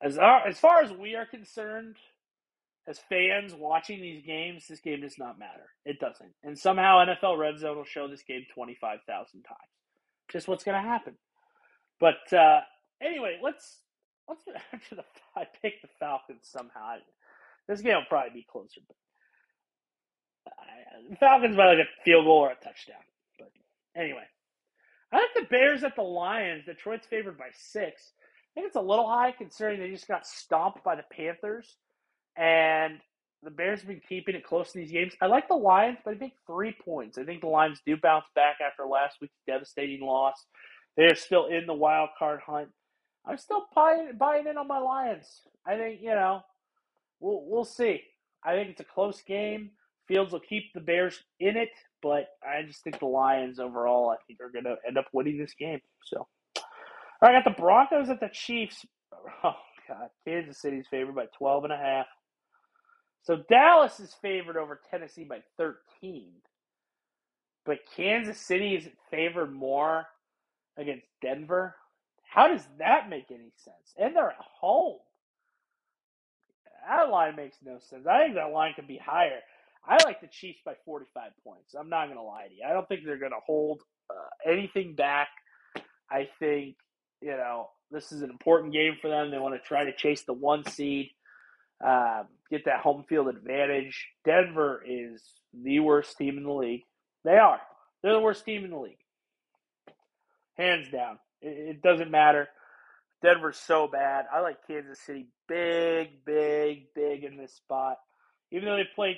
Speaker 1: as our, as far as we are concerned, as fans watching these games, this game does not matter. It doesn't. And somehow NFL Red Zone will show this game 25,000 times. Just what's going to happen. But uh, anyway, let's let's get after the I picked the Falcons somehow. This game will probably be closer, but uh, Falcons by like a field goal or a touchdown. But anyway, I like the Bears at the Lions. Detroit's favored by six. I think it's a little high considering they just got stomped by the Panthers. And the Bears have been keeping it close in these games. I like the Lions, but I think three points. I think the Lions do bounce back after last week's devastating loss. They're still in the wild card hunt. I'm still buying, buying in on my Lions. I think you know, we'll we'll see. I think it's a close game. Fields will keep the Bears in it, but I just think the Lions overall, I think, are going to end up winning this game. So, all right, I got the Broncos at the Chiefs. Oh God, Kansas City's favored by 12 and a half. So Dallas is favored over Tennessee by 13. But Kansas City is favored more against Denver. How does that make any sense? And they're at home. That line makes no sense. I think that line could be higher. I like the Chiefs by 45 points. I'm not going to lie to you. I don't think they're going to hold uh, anything back. I think, you know, this is an important game for them. They want to try to chase the one seed, um, get that home field advantage. Denver is the worst team in the league. They are. They're the worst team in the league. Hands down. It, it doesn't matter. Denver's so bad. I like Kansas City big, big, big in this spot. Even though they played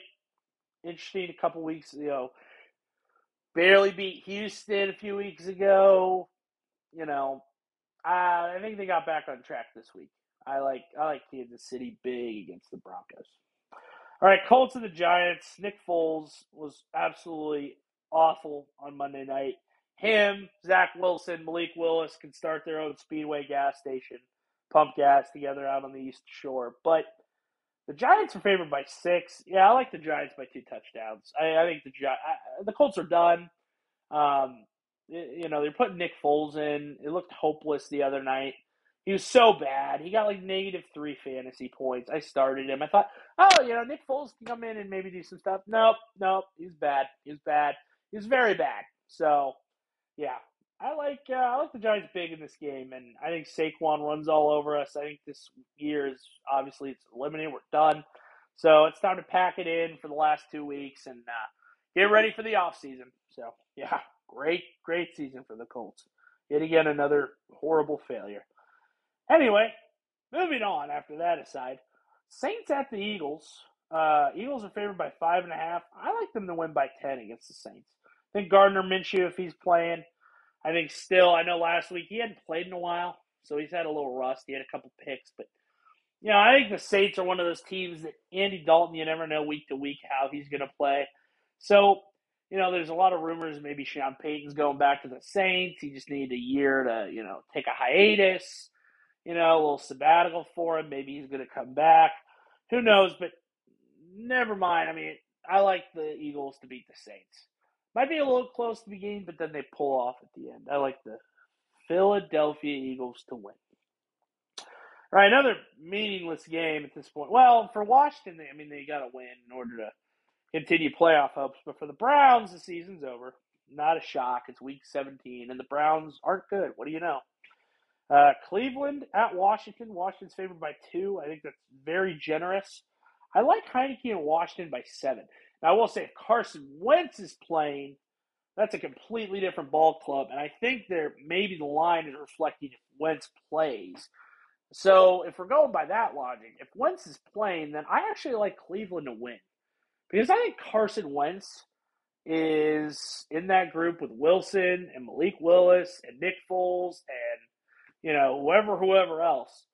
Speaker 1: interesting a couple weeks, know, barely beat Houston a few weeks ago. You know, I think they got back on track this week. I like I like Kansas City big against the Broncos. All right, Colts and the Giants. Nick Foles was absolutely awful on Monday night. Him, Zach Wilson, Malik Willis can start their own Speedway gas station, pump gas together out on the East Shore. But the Giants are favored by six. Yeah, I like the Giants by two touchdowns. I, I think the Gi- the Colts are done. Um, you know, they're putting Nick Foles in. It looked hopeless the other night. He was so bad. He got like negative three fantasy points. I started him. I thought, oh, you know, Nick Foles can come in and maybe do some stuff. Nope, nope. He's bad. He's bad. He's very bad. So, yeah, I like uh, I like the Giants big in this game, and I think Saquon runs all over us. I think this year is obviously it's eliminated. We're done. So it's time to pack it in for the last two weeks and uh, get ready for the off season. So yeah, Great, great season for the Colts. Yet again, another horrible failure. Anyway, moving on after that aside. Saints at the Eagles. Uh, Eagles are favored by five and a half. I like them to win by ten against the Saints. I think Gardner Minshew, if he's playing, I think still. I know last week he hadn't played in a while, so he's had a little rust. He had a couple picks, but you know, I think the Saints are one of those teams that Andy Dalton, you never know week to week how he's going to play. So you know, there's a lot of rumors maybe Sean Payton's going back to the Saints. He just needed a year to, you know, take a hiatus, you know, a little sabbatical for him. Maybe he's going to come back. Who knows? But never mind. I mean, I like the Eagles to beat the Saints. Might be a little close to the game, but then they pull off at the end. I like the Philadelphia Eagles to win. All right, another meaningless game at this point. Well, for Washington, I mean, they got to win in order to continue playoff hopes. But for the Browns, the season's over. Not a shock. It's week 17, and the Browns aren't good. What do you know? Uh, Cleveland at Washington. Washington's favored by two. I think that's very generous. I like Heinicke and Washington by seven. Now, I will say, if Carson Wentz is playing, that's a completely different ball club, and I think there maybe the line is reflecting if Wentz plays. So, if we're going by that logic, if Wentz is playing, then I actually like Cleveland to win. Because I think Carson Wentz is in that group with Wilson and Malik Willis and Nick Foles and you know whoever whoever else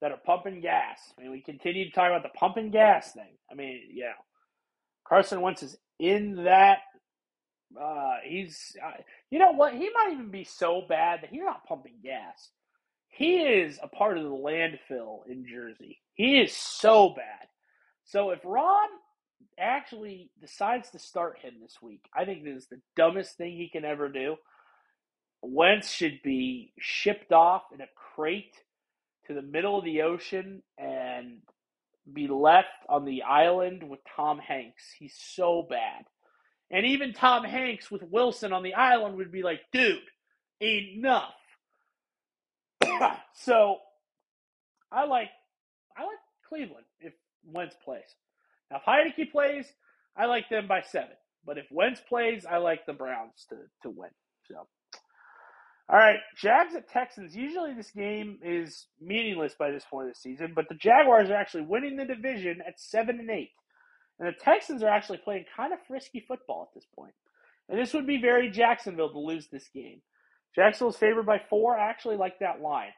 Speaker 1: that are pumping gas. I mean, we continue to talk about the pumping gas thing. I mean, yeah, Carson Wentz is in that. Uh, he's, uh, you know what? He might even be so bad that he's not pumping gas. He is a part of the landfill in Jersey. He is so bad. So if Ron actually decides to start him this week, I think this is the dumbest thing he can ever do. Wentz should be shipped off in a crate to the middle of the ocean and be left on the island with Tom Hanks. He's so bad. And even Tom Hanks with Wilson on the island would be like, dude, enough. so I like I like Cleveland if Wentz plays. Now, if Heinicke plays, I like them by seven. But if Wentz plays, I like the Browns to, to win. So, all right, Jags at Texans. Usually this game is meaningless by this point of the season, but the Jaguars are actually winning the division at seven and eight. And the Texans are actually playing kind of frisky football at this point. And this would be very Jacksonville to lose this game. Jacksonville's favored by four. I actually like that line.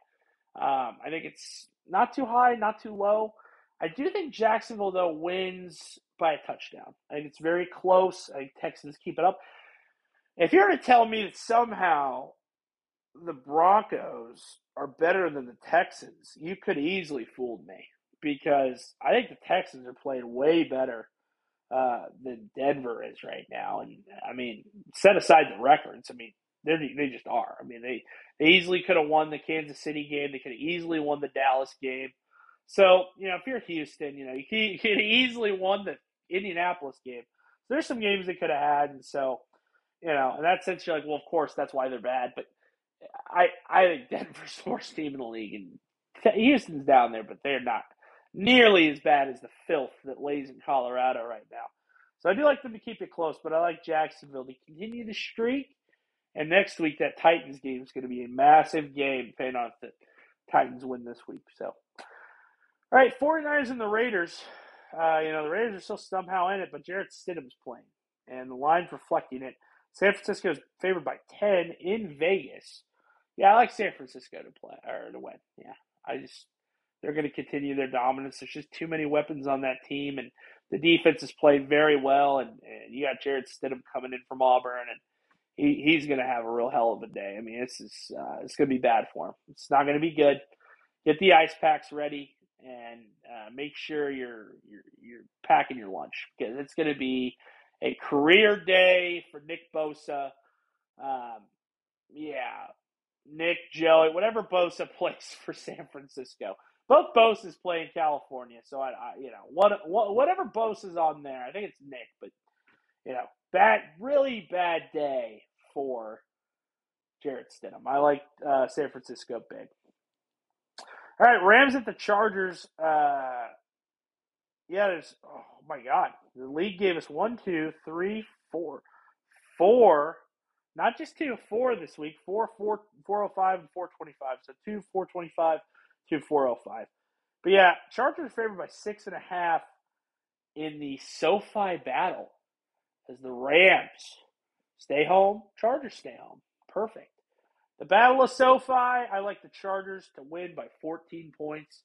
Speaker 1: Um, I think it's not too high, not too low. I do think Jacksonville, though, wins by a touchdown. I think it's very close. I think Texans keep it up. If you're to tell me that somehow the Broncos are better than the Texans, you could easily fool me because I think the Texans are playing way better uh, than Denver is right now. And I mean, set aside the records, I mean, they they just are. I mean, they they easily could have won the Kansas City game. They could have easily won the Dallas game. So you know, if you're Houston, you know you could, could easily won the Indianapolis game. There's some games they could have had, and so you know, in that sense, you're like, well, of course, that's why they're bad. But I I think Denver's the worst team in the league, and Houston's down there, but they're not nearly as bad as the filth that lays in Colorado right now. So I do like them to keep it close, but I like Jacksonville to continue the streak. And next week, that Titans game is going to be a massive game, depending on if the Titans win this week. So, all right, 49ers and the Raiders. Uh, you know, the Raiders are still somehow in it, but Jarrett Stidham's playing, and the line's reflecting it. San Francisco is favored by 10 in Vegas. Yeah, I like San Francisco to play or to win. Yeah, I just they're going to continue their dominance. There's just too many weapons on that team, and the defense has played very well. And, and you got Jarrett Stidham coming in from Auburn, and he, he's going to have a real hell of a day. I mean, it's uh, it's going to be bad for him. It's not going to be good. Get the ice packs ready and uh, make sure you're you're you're packing your lunch because it's going to be a career day for Nick Bosa. Um, yeah, Nick, Joey, whatever Bosa plays for San Francisco. Both Bosa's play in California, so I, I you know, what, what, whatever Bosa's on there, I think it's Nick, but you know, bad, really bad day for Jarrett Stidham. I like uh, San Francisco big. All right, Rams at the Chargers. Uh, yeah, there's. Oh my God, the league gave us one, two, three, four, four. Not just two, four this week. Four, four, 405 and 425. So two, 425, two, 405. But yeah, Chargers favored by six and a half in the SoFi battle as the Rams stay home, Chargers stay home. Perfect. The Battle of SoFi, I like the Chargers to win by 14 points.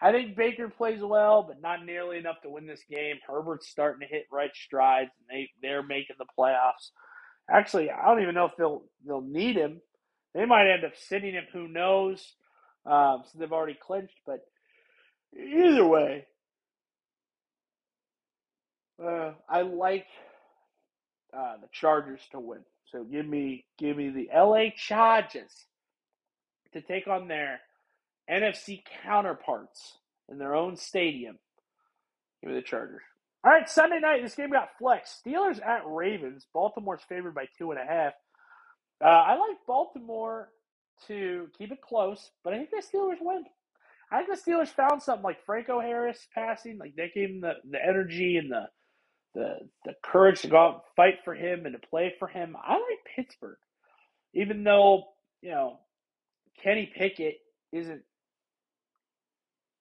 Speaker 1: I think Baker plays well, but not nearly enough to win this game. Herbert's starting to hit right strides, and they they're making the playoffs. Actually, I don't even know if they'll they'll need him. They might end up sitting him. Who knows? Um, so they've already clinched. But either way, uh, I like uh, the Chargers to win. So give me give me the LA Chargers to take on their NFC counterparts in their own stadium. Give me the Chargers. All right, Sunday night, this game got flex. Steelers at Ravens. Baltimore's favored by two and a half. Uh, I like Baltimore to keep it close, but I think the Steelers win. I think the Steelers found something like Franco Harris passing, like they gave him the, the energy and the the the courage to go out and fight for him and to play for him. I like Pittsburgh, even though you know Kenny Pickett isn't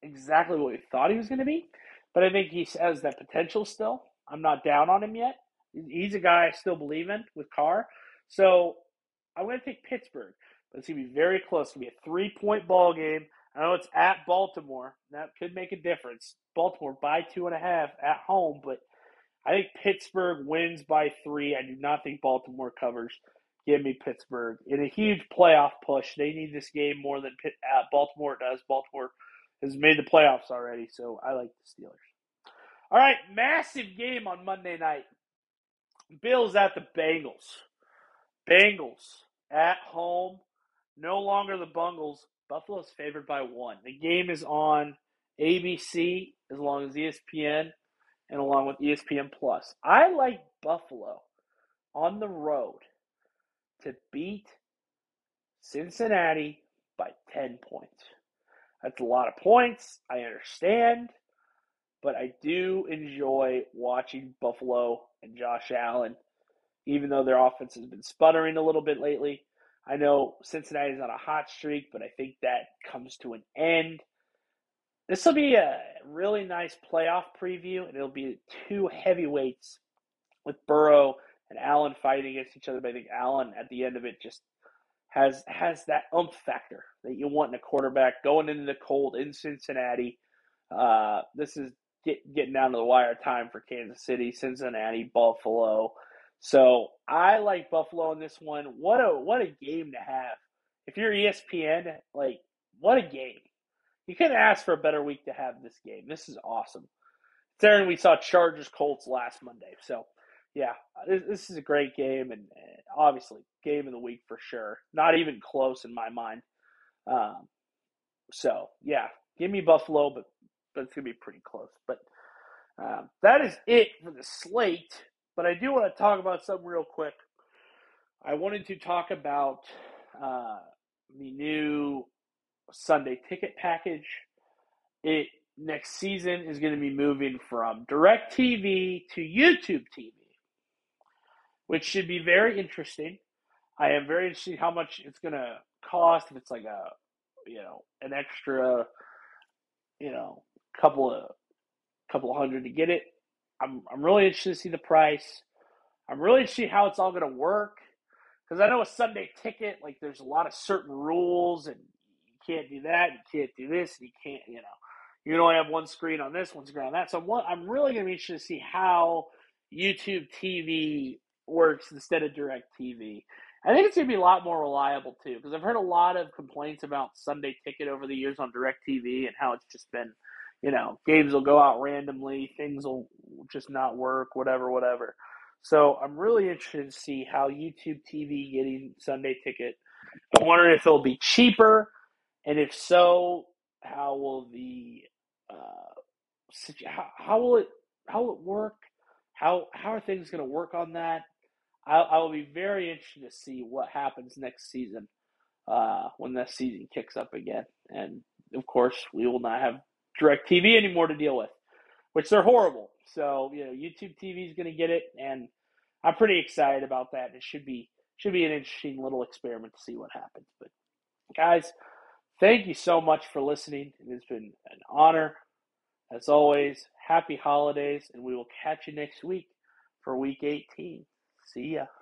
Speaker 1: exactly what we thought he was going to be, but I think he has that potential still. I'm not down on him yet. He's a guy I still believe in with Carr. So I'm going to take Pittsburgh. But it's going to be very close. It's going to be a three point ball game. I know it's at Baltimore. That could make a difference. Baltimore by two and a half at home, but I think Pittsburgh wins by three. I do not think Baltimore covers. Give me Pittsburgh in a huge playoff push. They need this game more than Pitt, uh, Baltimore does. Baltimore has made the playoffs already, so I like the Steelers. All right, massive game on Monday night. Bills at the Bengals. Bengals at home. No longer the Bungles. Buffalo's favored by one. The game is on ABC as long as ESPN and along with ESPN Plus. I like Buffalo on the road to beat Cincinnati by 10 points. That's a lot of points. I understand, but I do enjoy watching Buffalo and Josh Allen, even though their offense has been sputtering a little bit lately. I know Cincinnati's on a hot streak, but I think that comes to an end this will be a really nice playoff preview, and it'll be two heavyweights with Burrow and Allen fighting against each other. But I think Allen at the end of it just has has that umph factor that you want in a quarterback going into the cold in Cincinnati. Uh, this is get, getting down to the wire time for Kansas City, Cincinnati, Buffalo. So I like Buffalo in this one. What a what a game to have. If you're ESPN, like what a game. You couldn't ask for a better week to have this game. This is awesome. Darren, we saw Chargers Colts last Monday. So yeah, this, this is a great game and, and, obviously game of the week for sure. Not even close in my mind. Um, so yeah, give me Buffalo, but but it's gonna be pretty close. But um, that is it for the slate. But I do want to talk about something real quick. I wanted to talk about uh, the new Sunday ticket package. It next season is going to be moving from DirecTV to YouTube TV, which should be very interesting. I am very interested how much it's going to cost. If it's like a, you know, an extra, you know, couple of couple hundred to get it. I'm I'm really interested to see the price. I'm really interested to see how it's all going to work because I know a Sunday ticket like there's a lot of certain rules and you can't do that, you can't do this, and you can't you know you only have one screen on this, one screen on that. So I'm, I'm really going to be interested to see how YouTube TV works instead of Direct TV. I think it's going to be a lot more reliable too because I've heard a lot of complaints about Sunday Ticket over the years on DirecTV and how it's just been you know, games will go out randomly, things will just not work, whatever, whatever. So I'm really interested to see how YouTube TV getting Sunday ticket. I'm wondering if it'll be cheaper, and if so, how will the uh, how, how will it how will it work? How how are things going to work on that? I, I will be very interested to see what happens next season uh, when the season kicks up again. And of course, we will not have DirecTV anymore to deal with, which they're horrible. So you know, YouTube TV is going to get it, and I'm pretty excited about that. It should be should be an interesting little experiment to see what happens. But guys, thank you so much for listening. It has been an honor. As always, happy holidays, and we will catch you next week for week 18. See ya.